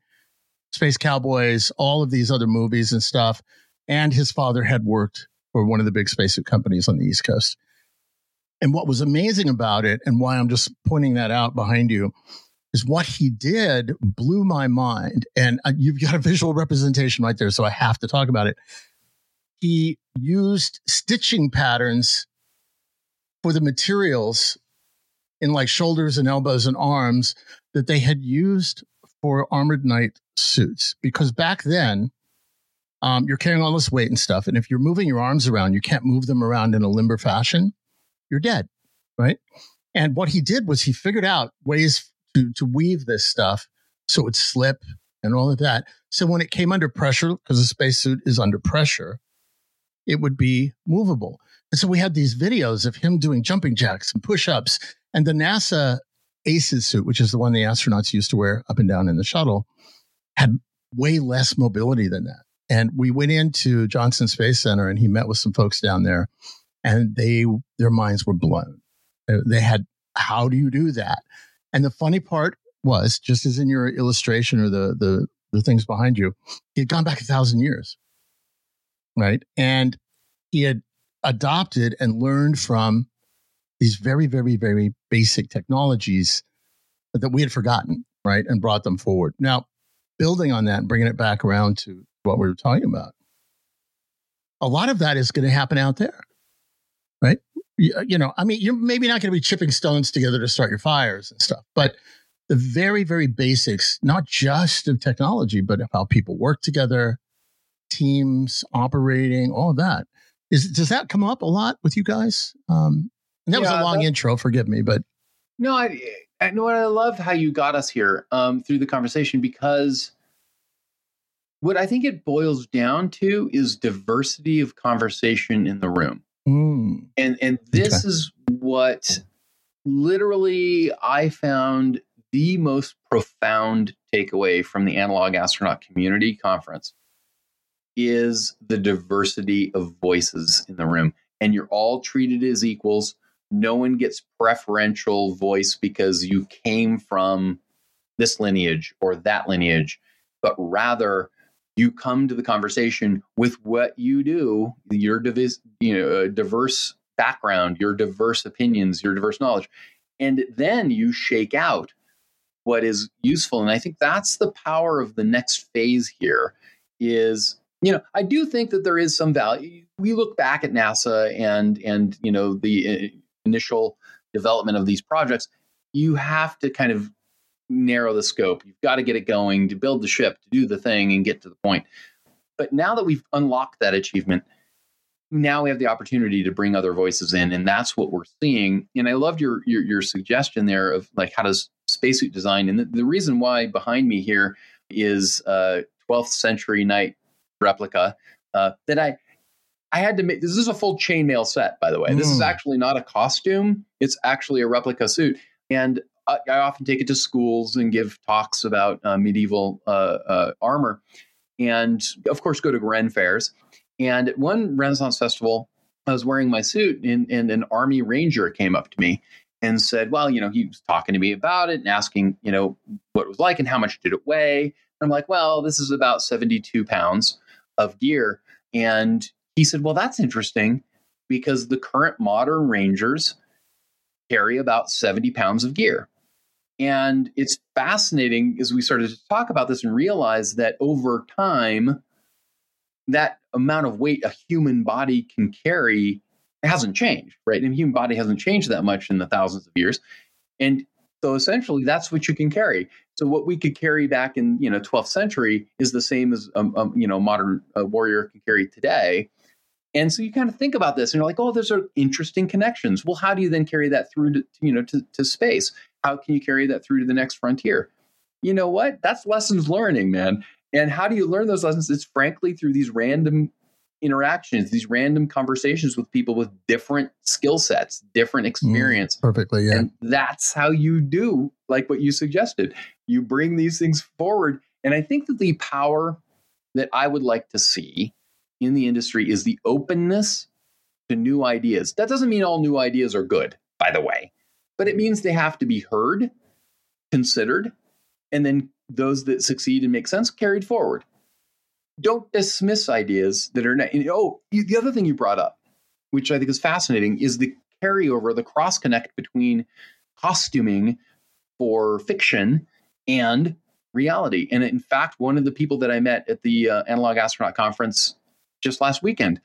Speaker 5: Space Cowboys, all of these other movies and stuff. And his father had worked for one of the big spacesuit companies on the East Coast. And what was amazing about it, and why I'm just pointing that out behind you, is what he did blew my mind. And uh, you've got a visual representation right there, so I have to talk about it. He used stitching patterns for the materials in like shoulders and elbows and arms that they had used for armored knight suits because back then um, you're carrying all this weight and stuff and if you're moving your arms around you can't move them around in a limber fashion you're dead right and what he did was he figured out ways to to weave this stuff so it would slip and all of that so when it came under pressure because a spacesuit is under pressure it would be movable and so we had these videos of him doing jumping jacks and push-ups and the nasa aces suit which is the one the astronauts used to wear up and down in the shuttle had way less mobility than that. And we went into Johnson Space Center and he met with some folks down there and they their minds were blown. They had how do you do that? And the funny part was just as in your illustration or the the the things behind you, he had gone back a thousand years. Right? And he had adopted and learned from these very, very, very basic technologies that we had forgotten, right? And brought them forward. Now, building on that and bringing it back around to what we were talking about, a lot of that is going to happen out there, right? You, know, I mean, you're maybe not going to be chipping stones together to start your fires and stuff, but the very, very basics, not just of technology, but of how people work together, teams operating, all of that. Is, does that come up a lot with you guys? Um, and that was a long
Speaker 6: that-
Speaker 5: intro. Forgive me, but
Speaker 6: No, I, I know. I love how you got us here um, through the conversation because what I think it boils down to is diversity of conversation in the room,
Speaker 5: mm,
Speaker 6: and and this
Speaker 5: Okay.
Speaker 6: is what literally I found the most profound takeaway from the Analog Astronaut Community Conference is the diversity of voices in the room, and you're all treated as equals. No one gets preferential voice because you came from this lineage or that lineage, but rather you come to the conversation with what you do, your divis- you know, diverse background, your diverse opinions, your diverse knowledge, and then you shake out what is useful. And I think that's the power of the next phase here. Is you know, I do think that there is some value. We look back at NASA and and you know the uh, initial development of these projects, you have to kind of narrow the scope. You've got to get it going to build the ship, to do the thing and get to the point. But now that we've unlocked that achievement, now we have the opportunity to bring other voices in, and that's what we're seeing. And I loved your your, your suggestion there of like how does spacesuit design, and the, the reason why behind me here is a 12th century knight replica uh, that I I had to make this is a full chainmail set, by the way. This is
Speaker 5: Mm.
Speaker 6: actually not a costume; it's actually a replica suit. And I, often take it to schools and give talks about uh, medieval uh, uh, armor, and of course, go to Ren fairs. And at one Renaissance festival, I was wearing my suit, and, and an army ranger came up to me and said, "Well, you know, he was talking to me about it and asking, you know, what it was like and how much did it weigh." And I'm like, "Well, this is about 72 pounds of gear," and he said, Well, that's interesting because the current modern Rangers carry about 70 pounds of gear. And it's fascinating as we started to talk about this and realize that over time, that amount of weight a human body can carry hasn't changed, right? And human body hasn't changed that much in the thousands of years. And So essentially, that's what you can carry. So what we could carry back in you know 12th century is the same as um, um, you know modern uh, warrior can carry today. And so you kind of think about this, and you're like, oh, those are interesting connections. Well, how do you then carry that through to you know to, to space? How can you carry that through to the next frontier? You know what? That's lessons learning, man. And how do you learn those lessons? It's frankly through these random interactions, these random conversations with people with different skill sets, different mm, experience.
Speaker 5: Mm, perfectly, yeah.
Speaker 6: And that's how you do like what you suggested. You bring these things forward. And I think that the power that I would like to see in the industry is the openness to new ideas. That doesn't mean all new ideas are good, by the way, but it means they have to be heard, considered, and then those that succeed and make sense carried forward don't dismiss ideas that are not. Oh, the other thing you brought up, which I think is fascinating, is the carryover, the cross connect between costuming for fiction and reality. And in fact, one of the people that I met at the uh, Analog Astronaut Conference just last weekend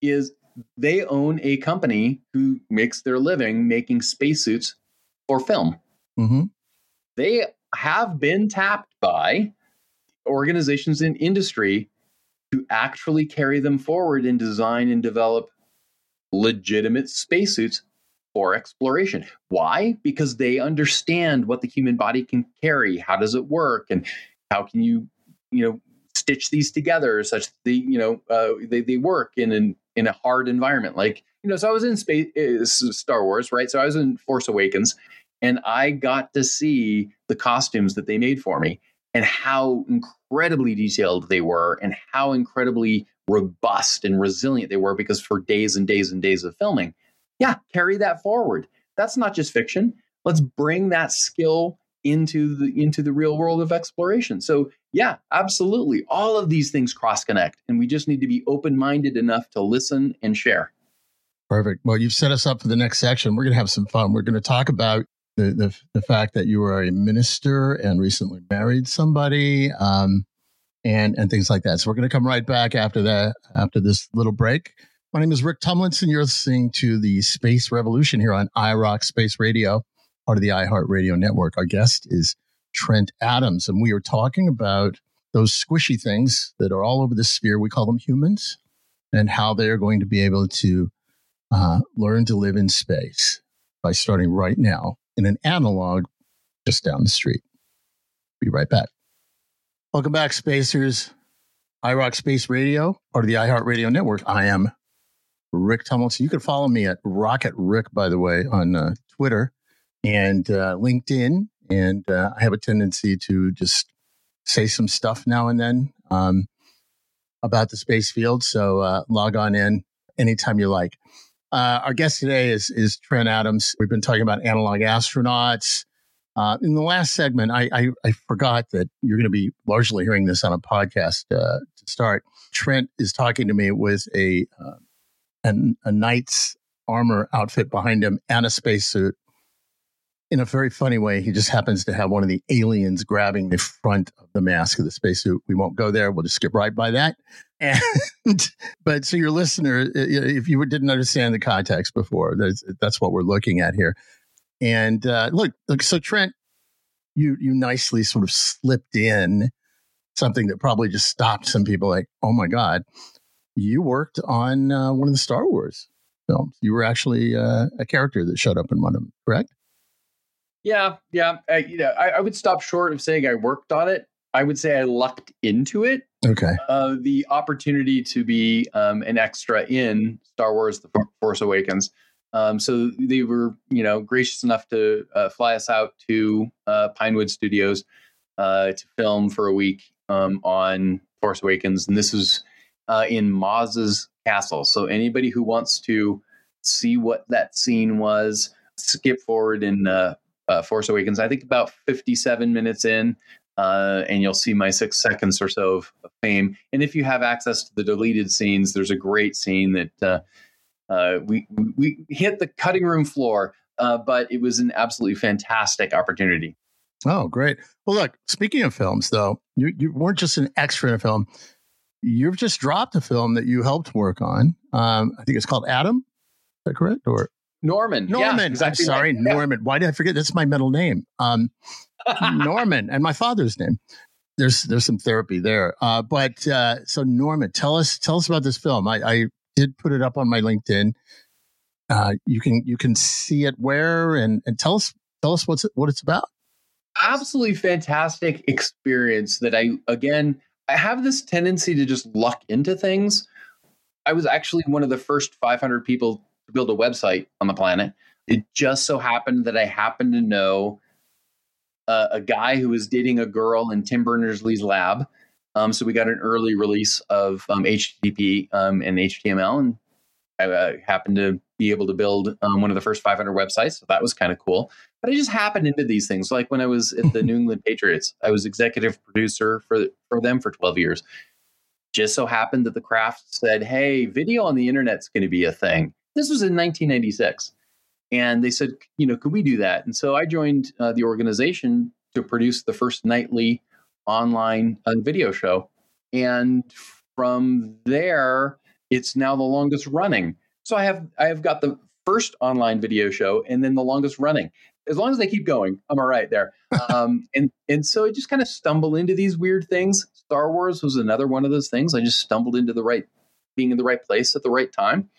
Speaker 6: is they own a company who makes their living making spacesuits for film. Mm-hmm. They have been tapped by organizations in industry to actually carry them forward and design and develop legitimate spacesuits for exploration. Why? Because they understand what the human body can carry, how does it work, and how can you, you know, stitch these together such that they, you know, uh, they, they work in an in a hard environment. Like, you know, so I was in space, uh, Star Wars, right? So I was in Force Awakens, and I got to see the costumes that they made for me and how incredibly detailed they were and how incredibly robust and resilient they were because for days and days and days of filming. Yeah, carry that forward. That's not just fiction. Let's bring that skill into the into the real world of exploration. So, yeah, absolutely. All of these things cross connect and we just need to be open-minded enough to listen and share.
Speaker 5: Perfect. Well, you've set us up for the next section. We're going to have some fun. We're going to talk about the, the, the fact that you are a minister and recently married somebody, um, and and things like that. So we're going to come right back after that after this little break. My name is Rick Tumlinson. You're listening to the Space Revolution here on iRoc Space Radio, part of the iHeart Radio Network. Our guest is Trent Adams, and we are talking about those squishy things that are all over the sphere. We call them humans, and how they are going to be able to uh, learn to live in space by starting right now in an analog just down the street. Be right back. Welcome back, Spacers. iRoc Space Radio, part of the iHeart Radio Network. I am Rick Tumlinson. You can follow me at Rocket Rick, by the way, on uh, Twitter and uh, LinkedIn. And uh, I have a tendency to just say some stuff now and then um, about the space field. So uh, log on in anytime you like. Uh, our guest today is is Trent Adams. We've been talking about analog astronauts. Uh, in the last segment, I, I, I forgot that you're going to be largely hearing this on a podcast uh, to start. Trent is talking to me with a an, a knight's armor outfit behind him and a spacesuit. In a very funny way, he just happens to have one of the aliens grabbing the front of the mask of the spacesuit. We won't go there. We'll just skip right by that. And but so your listener, if you didn't understand the context before, that's that's what we're looking at here. And uh, look, look, so Trent, you you nicely sort of slipped in something that probably just stopped some people. Like, oh my god, you worked on uh, one of the Star Wars films. You were actually uh, a character that showed up in one of them, correct?
Speaker 6: Yeah, yeah. I, you know, I, I would stop short of saying I worked on it. I would say I lucked into it.
Speaker 5: Okay.
Speaker 6: Uh, the opportunity to be um, an extra in Star Wars: The Force Awakens. Um, so they were, you know, gracious enough to uh, fly us out to uh, Pinewood Studios uh, to film for a week um, on Force Awakens, and this was uh, in Maz's castle. So anybody who wants to see what that scene was, skip forward in uh, Force Awakens. I think about fifty-seven minutes in uh, and you'll see my six seconds or so of, of, fame. And if you have access to the deleted scenes, there's a great scene that uh, uh, we we hit the cutting room floor, uh, but it was an absolutely fantastic opportunity.
Speaker 5: Oh, great! Well, look, speaking of films, though, you, you weren't just an extra in a film. You've just dropped a film that you helped work on. Um, I think it's called Adam. Is that correct? Or
Speaker 6: Norman.
Speaker 5: Norman.
Speaker 6: Yeah, exactly
Speaker 5: I'm sorry,
Speaker 6: right.
Speaker 5: Norman. Why did I forget? That's my middle name. Um, Norman and my father's name. There's there's some therapy there. Uh, but uh, so Norman, tell us tell us about this film. I, I did put it up on my LinkedIn. Uh, you can you can see it where and and tell us tell us what's it, what it's about.
Speaker 6: absolutely fantastic experience that I again I have this tendency to just luck into things. I was actually one of the first 500 people to build a website on the planet. It just so happened that I happened to know uh, a guy who was dating a girl in Tim Berners Lee's lab. Um, so we got an early release of um, HTTP um, and HTML, and I uh, happened to be able to build um, one of the first 500 websites. So that was kind of cool. But I just happened into these things. Like when I was at the New England Patriots, I was executive producer for for them for 12 years. Just so happened that the craft said, "Hey, video on the internet's going to be a thing." This was in 1996, and they said, "You know, could we do that?" And so I joined uh, the organization to produce the first nightly online uh, video show, and from there, it's now the longest running. So I have I have got the first online video show and then the longest running. As long as they keep going, I'm all right there. Um, and and so I just kind of stumble into these weird things. Star Wars was another one of those things. I just stumbled into the right, being in the right place at the right time,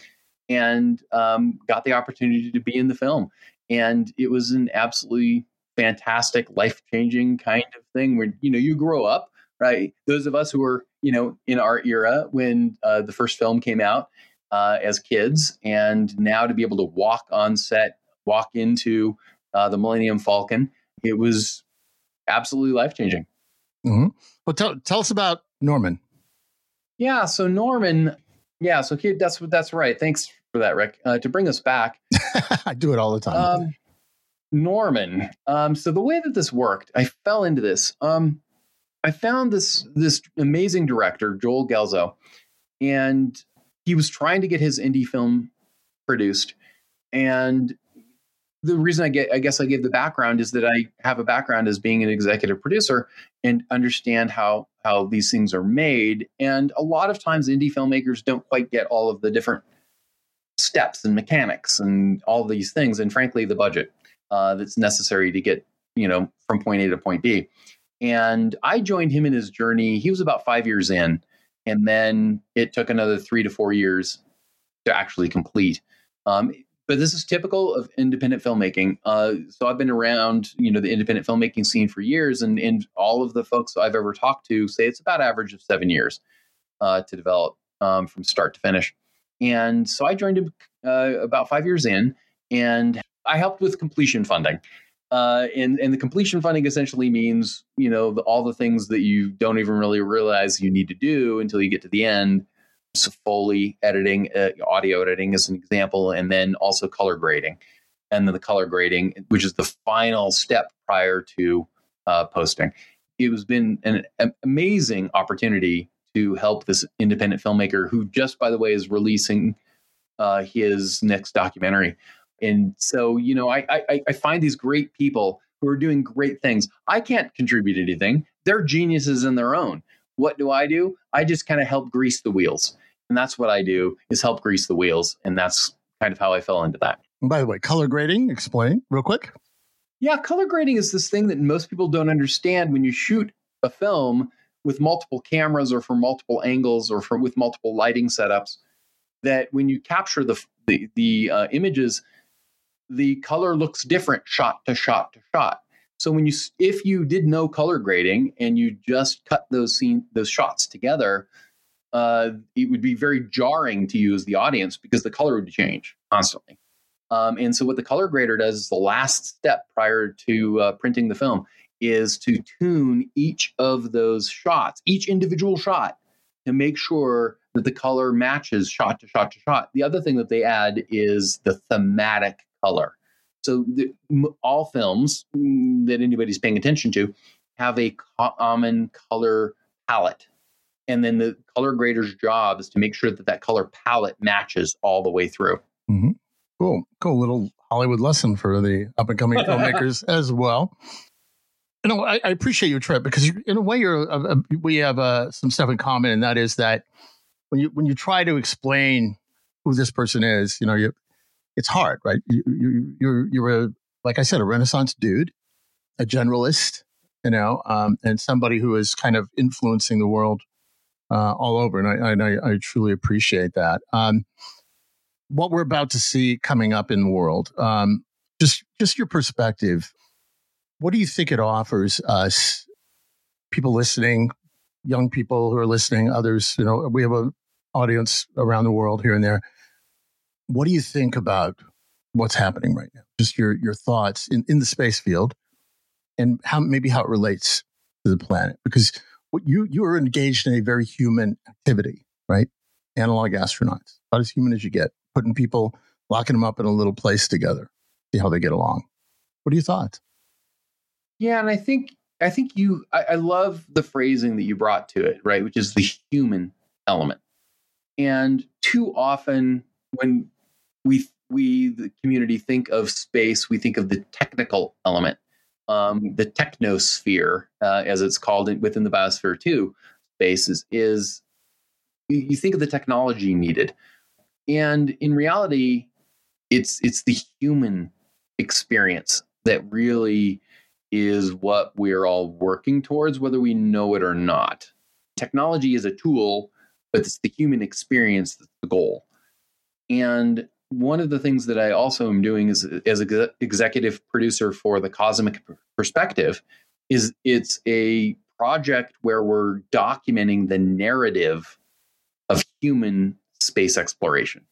Speaker 6: and um, got the opportunity to be in the film. And it was an absolutely fantastic, life changing kind of thing. Where you know you grow up, right? Those of us who were you know in our era when uh, the first film came out uh, as kids, and now to be able to walk on set, walk into uh, the Millennium Falcon, it was absolutely life changing.
Speaker 5: Mm-hmm. Well, tell tell us about Norman.
Speaker 6: Yeah. So Norman, yeah. So here, that's that's right. Thanks for that, Rick. Uh, to bring us back,
Speaker 5: I do it all the time.
Speaker 6: um, Norman. Um, so the way that this worked, I fell into this. Um, I found this this amazing director, Joel Gelzo, and he was trying to get his indie film produced. And the reason I get, I guess I gave the background is that I have a background as being an executive producer and understand how how these things are made. And a lot of times, indie filmmakers don't quite get all of the different steps and mechanics and all these things, and frankly, the budget uh, that's necessary to get you know from point A to point B. And I joined him in his journey. He was about five years in, and then it took another three to four years to actually complete. Um, but this is typical of independent filmmaking. Uh, so I've been around, you know, the independent filmmaking scene for years, and, and all of the folks I've ever talked to say it's about average of seven years uh, to develop um, from start to finish. And so I joined uh, about five years in, and I helped with completion funding. Uh, and and the completion funding essentially means you know the, all the things that you don't even really realize you need to do until you get to the end. So Foley editing, uh, audio editing is an example, and then also color grading, and then the color grading, which is the final step prior to uh, posting. It has been an, an amazing opportunity to help this independent filmmaker, who just by the way is releasing uh, his next documentary. And so, you know, I, I I find these great people who are doing great things. I can't contribute anything. They're geniuses in their own. What do I do? I just kind of help grease the wheels. And that's what I do is help grease the wheels. And that's kind of how I fell into that.
Speaker 5: And by the way, color grading, explain real quick.
Speaker 6: Yeah, color grading is this thing that most people don't understand when you shoot a film with multiple cameras or from multiple angles or from with multiple lighting setups that when you capture the the, the uh, images the color looks different shot to shot to shot. So when you if you did no color grading and you just cut those scene those shots together, uh, it would be very jarring to you as the audience because the color would change constantly. Um, and so what the color grader does is the last step prior to uh, printing the film is to tune each of those shots, each individual shot, to make sure that the color matches shot to shot to shot. The other thing that they add is the thematic color. So the, all films that anybody's paying attention to have a common color palette. And then the color grader's job is to make sure that that color palette matches all the way through.
Speaker 5: Mm-hmm. Cool, cool little Hollywood lesson for the up and coming filmmakers as well. You know, I, I, appreciate your trip because in a way, you're uh, uh, we have uh, some stuff in common, and that is that when you when you try to explain who this person is, you know, you it's hard, right? You, you, you're you're a like I said, a Renaissance dude, a generalist, you know, um, and somebody who is kind of influencing the world uh, all over, and I, I, I truly appreciate that. Um, what we're about to see coming up in the world, um, just just your perspective. What do you think it offers us, people listening, young people who are listening, others? You know, we have an audience around the world here and there. What do you think about what's happening right now? Just your your thoughts in, in the space field, and how maybe how it relates to the planet, because what you you are engaged in a very human activity, right? Analog astronauts, about as human as you get, putting people, locking them up in a little place together, see how they get along. What are your thoughts?
Speaker 6: Yeah, and I think I think you I, I love the phrasing that you brought to it, right? Which is the human element. And too often when we we the community think of space, we think of the technical element, um, the technosphere, uh, as it's called within the biosphere too. Spaces is you, you think of the technology needed, and in reality, it's it's the human experience that really is what we're all working towards, whether we know it or not. Technology is a tool, but it's the human experience that's the goal. And one of the things that I also am doing is as an executive producer for the Cosmic Perspective is it's a project where we're documenting the narrative of human space exploration.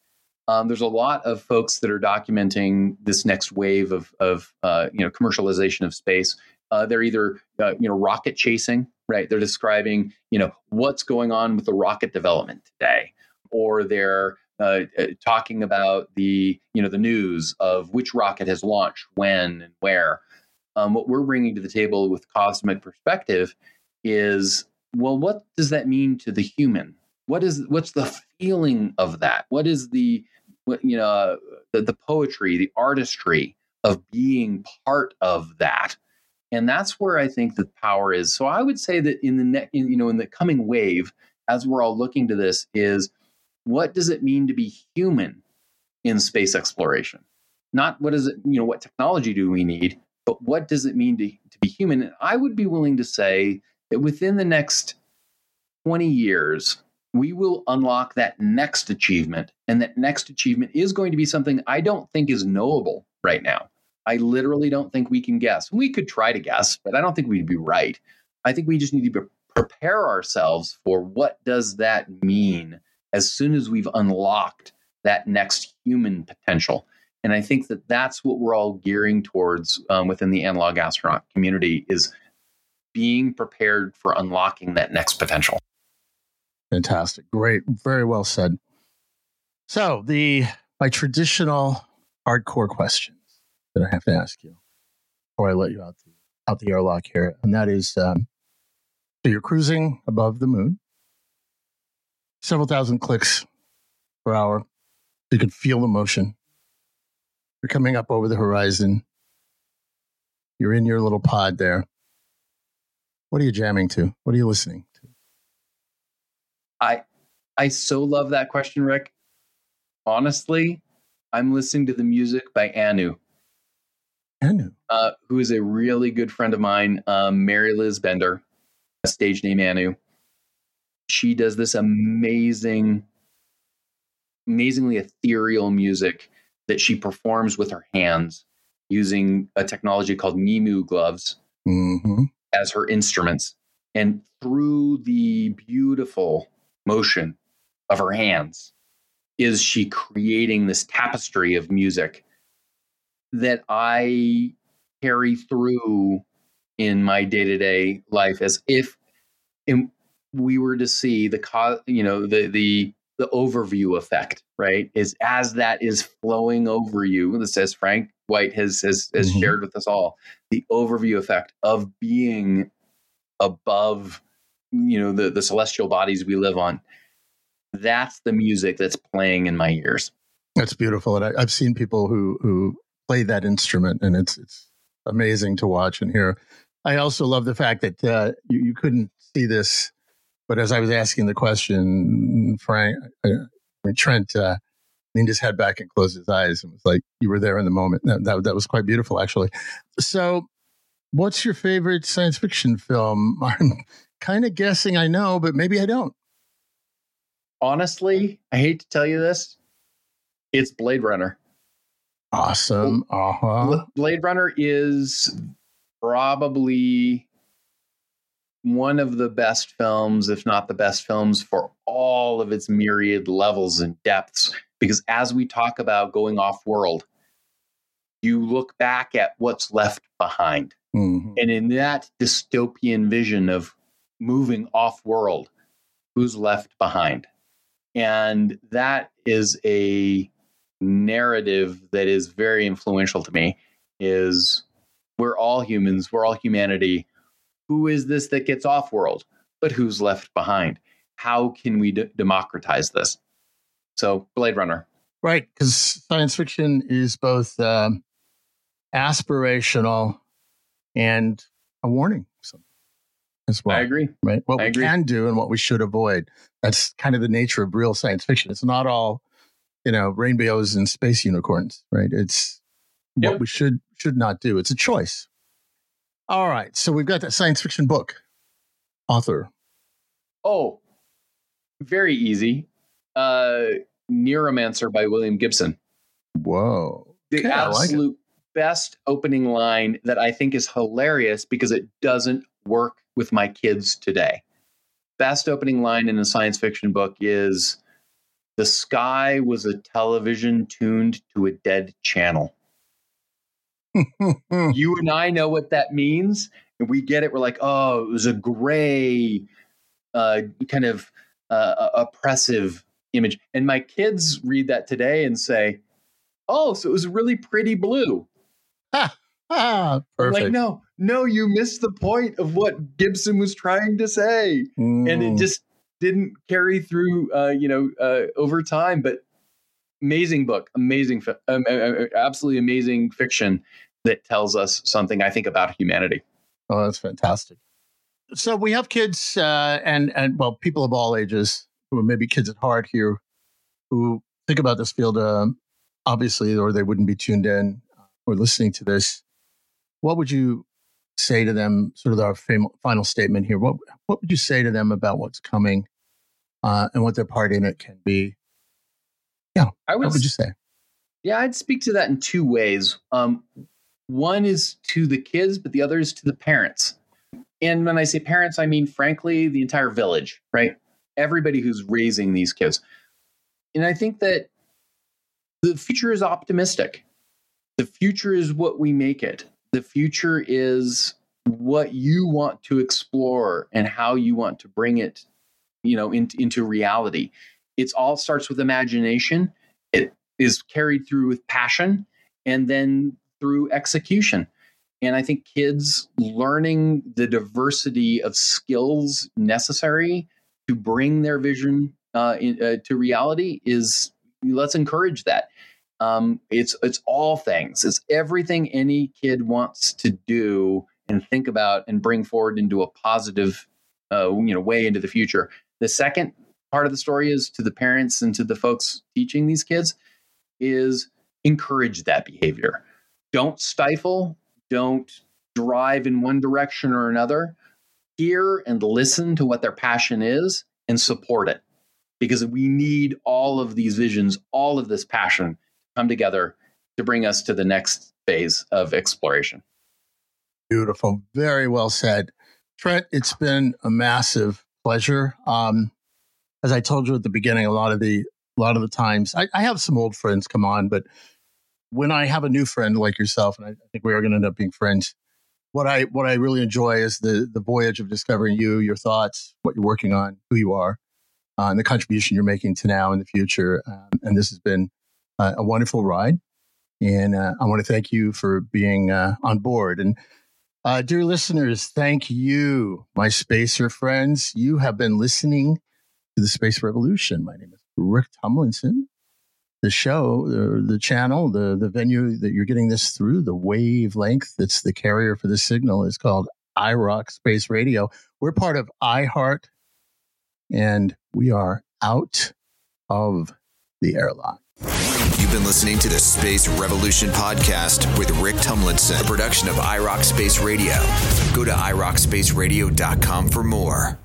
Speaker 6: Um, there's a lot of folks that are documenting this next wave of, of uh, you know commercialization of space. Uh, they're either uh, you know rocket chasing, right? They're describing you know what's going on with the rocket development today, or they're uh, uh, talking about the you know the news of which rocket has launched when and where. Um, what we're bringing to the table with cosmic perspective is well, what does that mean to the human? What is what's the feeling of that? What is the what, you know the, the poetry, the artistry of being part of that? And that's where I think the power is. So I would say that in the ne- in, you know in the coming wave, as we're all looking to this, is what does it mean to be human in space exploration? Not what is it, you know, what technology do we need, but what does it mean to, to be human? And I would be willing to say that within the next 20 years, we will unlock that next achievement. And that next achievement is going to be something I don't think is knowable right now. I literally don't think we can guess. We could try to guess, but I don't think we'd be right. I think we just need to prepare ourselves for what does that mean as soon as we've unlocked that next human potential. And I think that that's what we're all gearing towards um, within the analog astronaut community is being prepared for unlocking that next potential.
Speaker 5: Fantastic. Great. Very well said. So the my traditional hardcore questions that I have to ask you before I let you out the out the airlock here, and that is um, so you're cruising above the moon several thousand clicks per hour. You can feel the motion. You're coming up over the horizon. You're in your little pod there. What are you jamming to? What are you listening to?
Speaker 6: I I so love that question, Rick. Honestly, I'm listening to the music by Anu.
Speaker 5: Anu.
Speaker 6: Uh, who is a really good friend of mine, um, Mary Liz Bender, a stage name Anu she does this amazing amazingly ethereal music that she performs with her hands using a technology called MiMU gloves mm-hmm. as her instruments. And through the beautiful motion of her hands, is she creating this tapestry of music that I carry through in my day to day life as if in, we were to see the co- you know the the the overview effect right is as that is flowing over you this as frank white has has, has mm-hmm. shared with us all the overview effect of being above you know the the celestial bodies we live on that's the music that's playing in my ears
Speaker 5: that's beautiful and I, i've seen people who who play that instrument and it's it's amazing to watch and hear i also love the fact that uh, you, you couldn't see this but as I was asking the question, Frank, uh, Trent, uh, leaned his head back and closed his eyes and was like, "You were there in the moment." That that, that was quite beautiful, actually. So, what's your favorite science fiction film? I'm kind of guessing I know, but maybe I don't.
Speaker 6: Honestly, I hate to tell you this, it's Blade Runner.
Speaker 5: Awesome. Uh huh.
Speaker 6: Blade Runner is probably one of the best films, if not the best films, for all of its myriad levels and depths. Because as we talk about going off world, you look back at what's left behind.
Speaker 5: Mm-hmm.
Speaker 6: And in that dystopian vision of moving off world, who's left behind? And that is a narrative that is very influential to me is we're all humans, we're all humanity. Who is this that gets off world? But who's left behind? How can we d- democratize this? So, Blade Runner.
Speaker 5: Right, because science fiction is both um, aspirational and a warning as well.
Speaker 6: I agree.
Speaker 5: Right, what
Speaker 6: I
Speaker 5: we
Speaker 6: agree.
Speaker 5: can do and what we should avoid. That's kind of the nature of real science fiction. It's not all, you know, rainbows and space unicorns. Right, it's what we should should not do. It's a choice. All right, so we've got that science fiction book author.
Speaker 6: Oh, very easy. Uh, Neuromancer by William Gibson.
Speaker 5: Whoa,
Speaker 6: The
Speaker 5: Okay, I like
Speaker 6: absolute best opening line that I think is hilarious because it doesn't work with my kids today. Best opening line in a science fiction book is The sky was a television tuned to a dead channel. you and I know what that means, and we get it. We're like, oh, it was a gray, uh, kind of uh, oppressive image. And my kids read that today and say, oh, so it was really pretty blue.
Speaker 5: ah,
Speaker 6: I'm
Speaker 5: perfect.
Speaker 6: like, no, no, you missed the point of what Gibson was trying to say. And
Speaker 5: Mm.
Speaker 6: it just didn't carry through, uh, you know, uh, over time. But amazing book, amazing, um, uh, uh, absolutely amazing fiction that tells us something, I think, about humanity.
Speaker 5: Oh, that's fantastic. So we have kids uh, and and well, people of all ages who are maybe kids at heart here who think about this field, um, obviously, or they wouldn't be tuned in or listening to this. What would you say to them? Sort of our fam- final statement here. What what would you say to them about what's coming uh, and what their part in it can be?
Speaker 6: I
Speaker 5: What
Speaker 6: would,
Speaker 5: would you say?
Speaker 6: yeah, I'd speak to that in two ways. Um, one is to the kids, but the other is to the parents. And when I say parents, I mean, frankly, the entire village, right? Everybody who's raising these kids. And I think that the future is optimistic. The future is what we make it. The future is what you want to explore and how you want to bring it, you know, in, into reality. It's all starts with imagination. It is carried through with passion and then through execution. And I think kids learning the diversity of skills necessary to bring their vision uh, in, uh, to reality is let's encourage that. Um, it's it's all things. It's everything any kid wants to do and think about and bring forward into a positive, uh, you know, way into the future. The second part of the story is to the parents and to the folks teaching these kids is encourage that behavior. Don't stifle. Don't drive in one direction or another. Hear and listen to what their passion is and support it because we need all of these visions, all of this passion come together to bring us to the next phase of exploration.
Speaker 5: Beautiful. Very well said. Trent, it's been a massive pleasure. Um, as I told you at the beginning, a lot of the a lot of the times I, I have some old friends come on, but when I have a new friend like yourself, and I think we are going to end up being friends, what I what I really enjoy is the the voyage of discovering you, your thoughts, what you're working on, who you are, uh, and the contribution you're making to now and the future. Um, and this has been uh, a wonderful ride. And uh, I want to thank you for being uh, on board. And uh, dear listeners, thank you, my spacer friends. You have been listening to the Space Revolution. My name is Rick Tumlinson. The show, the, the channel, the, the venue that you're getting this through, the wavelength that's the carrier for the signal is called iRoc Space Radio. We're part of iHeart, and we are out of the airlock.
Speaker 1: You've been listening to the Space Revolution podcast with Rick Tumlinson, a production of iRoc Space Radio. Go to iRocSpaceradio.com for more.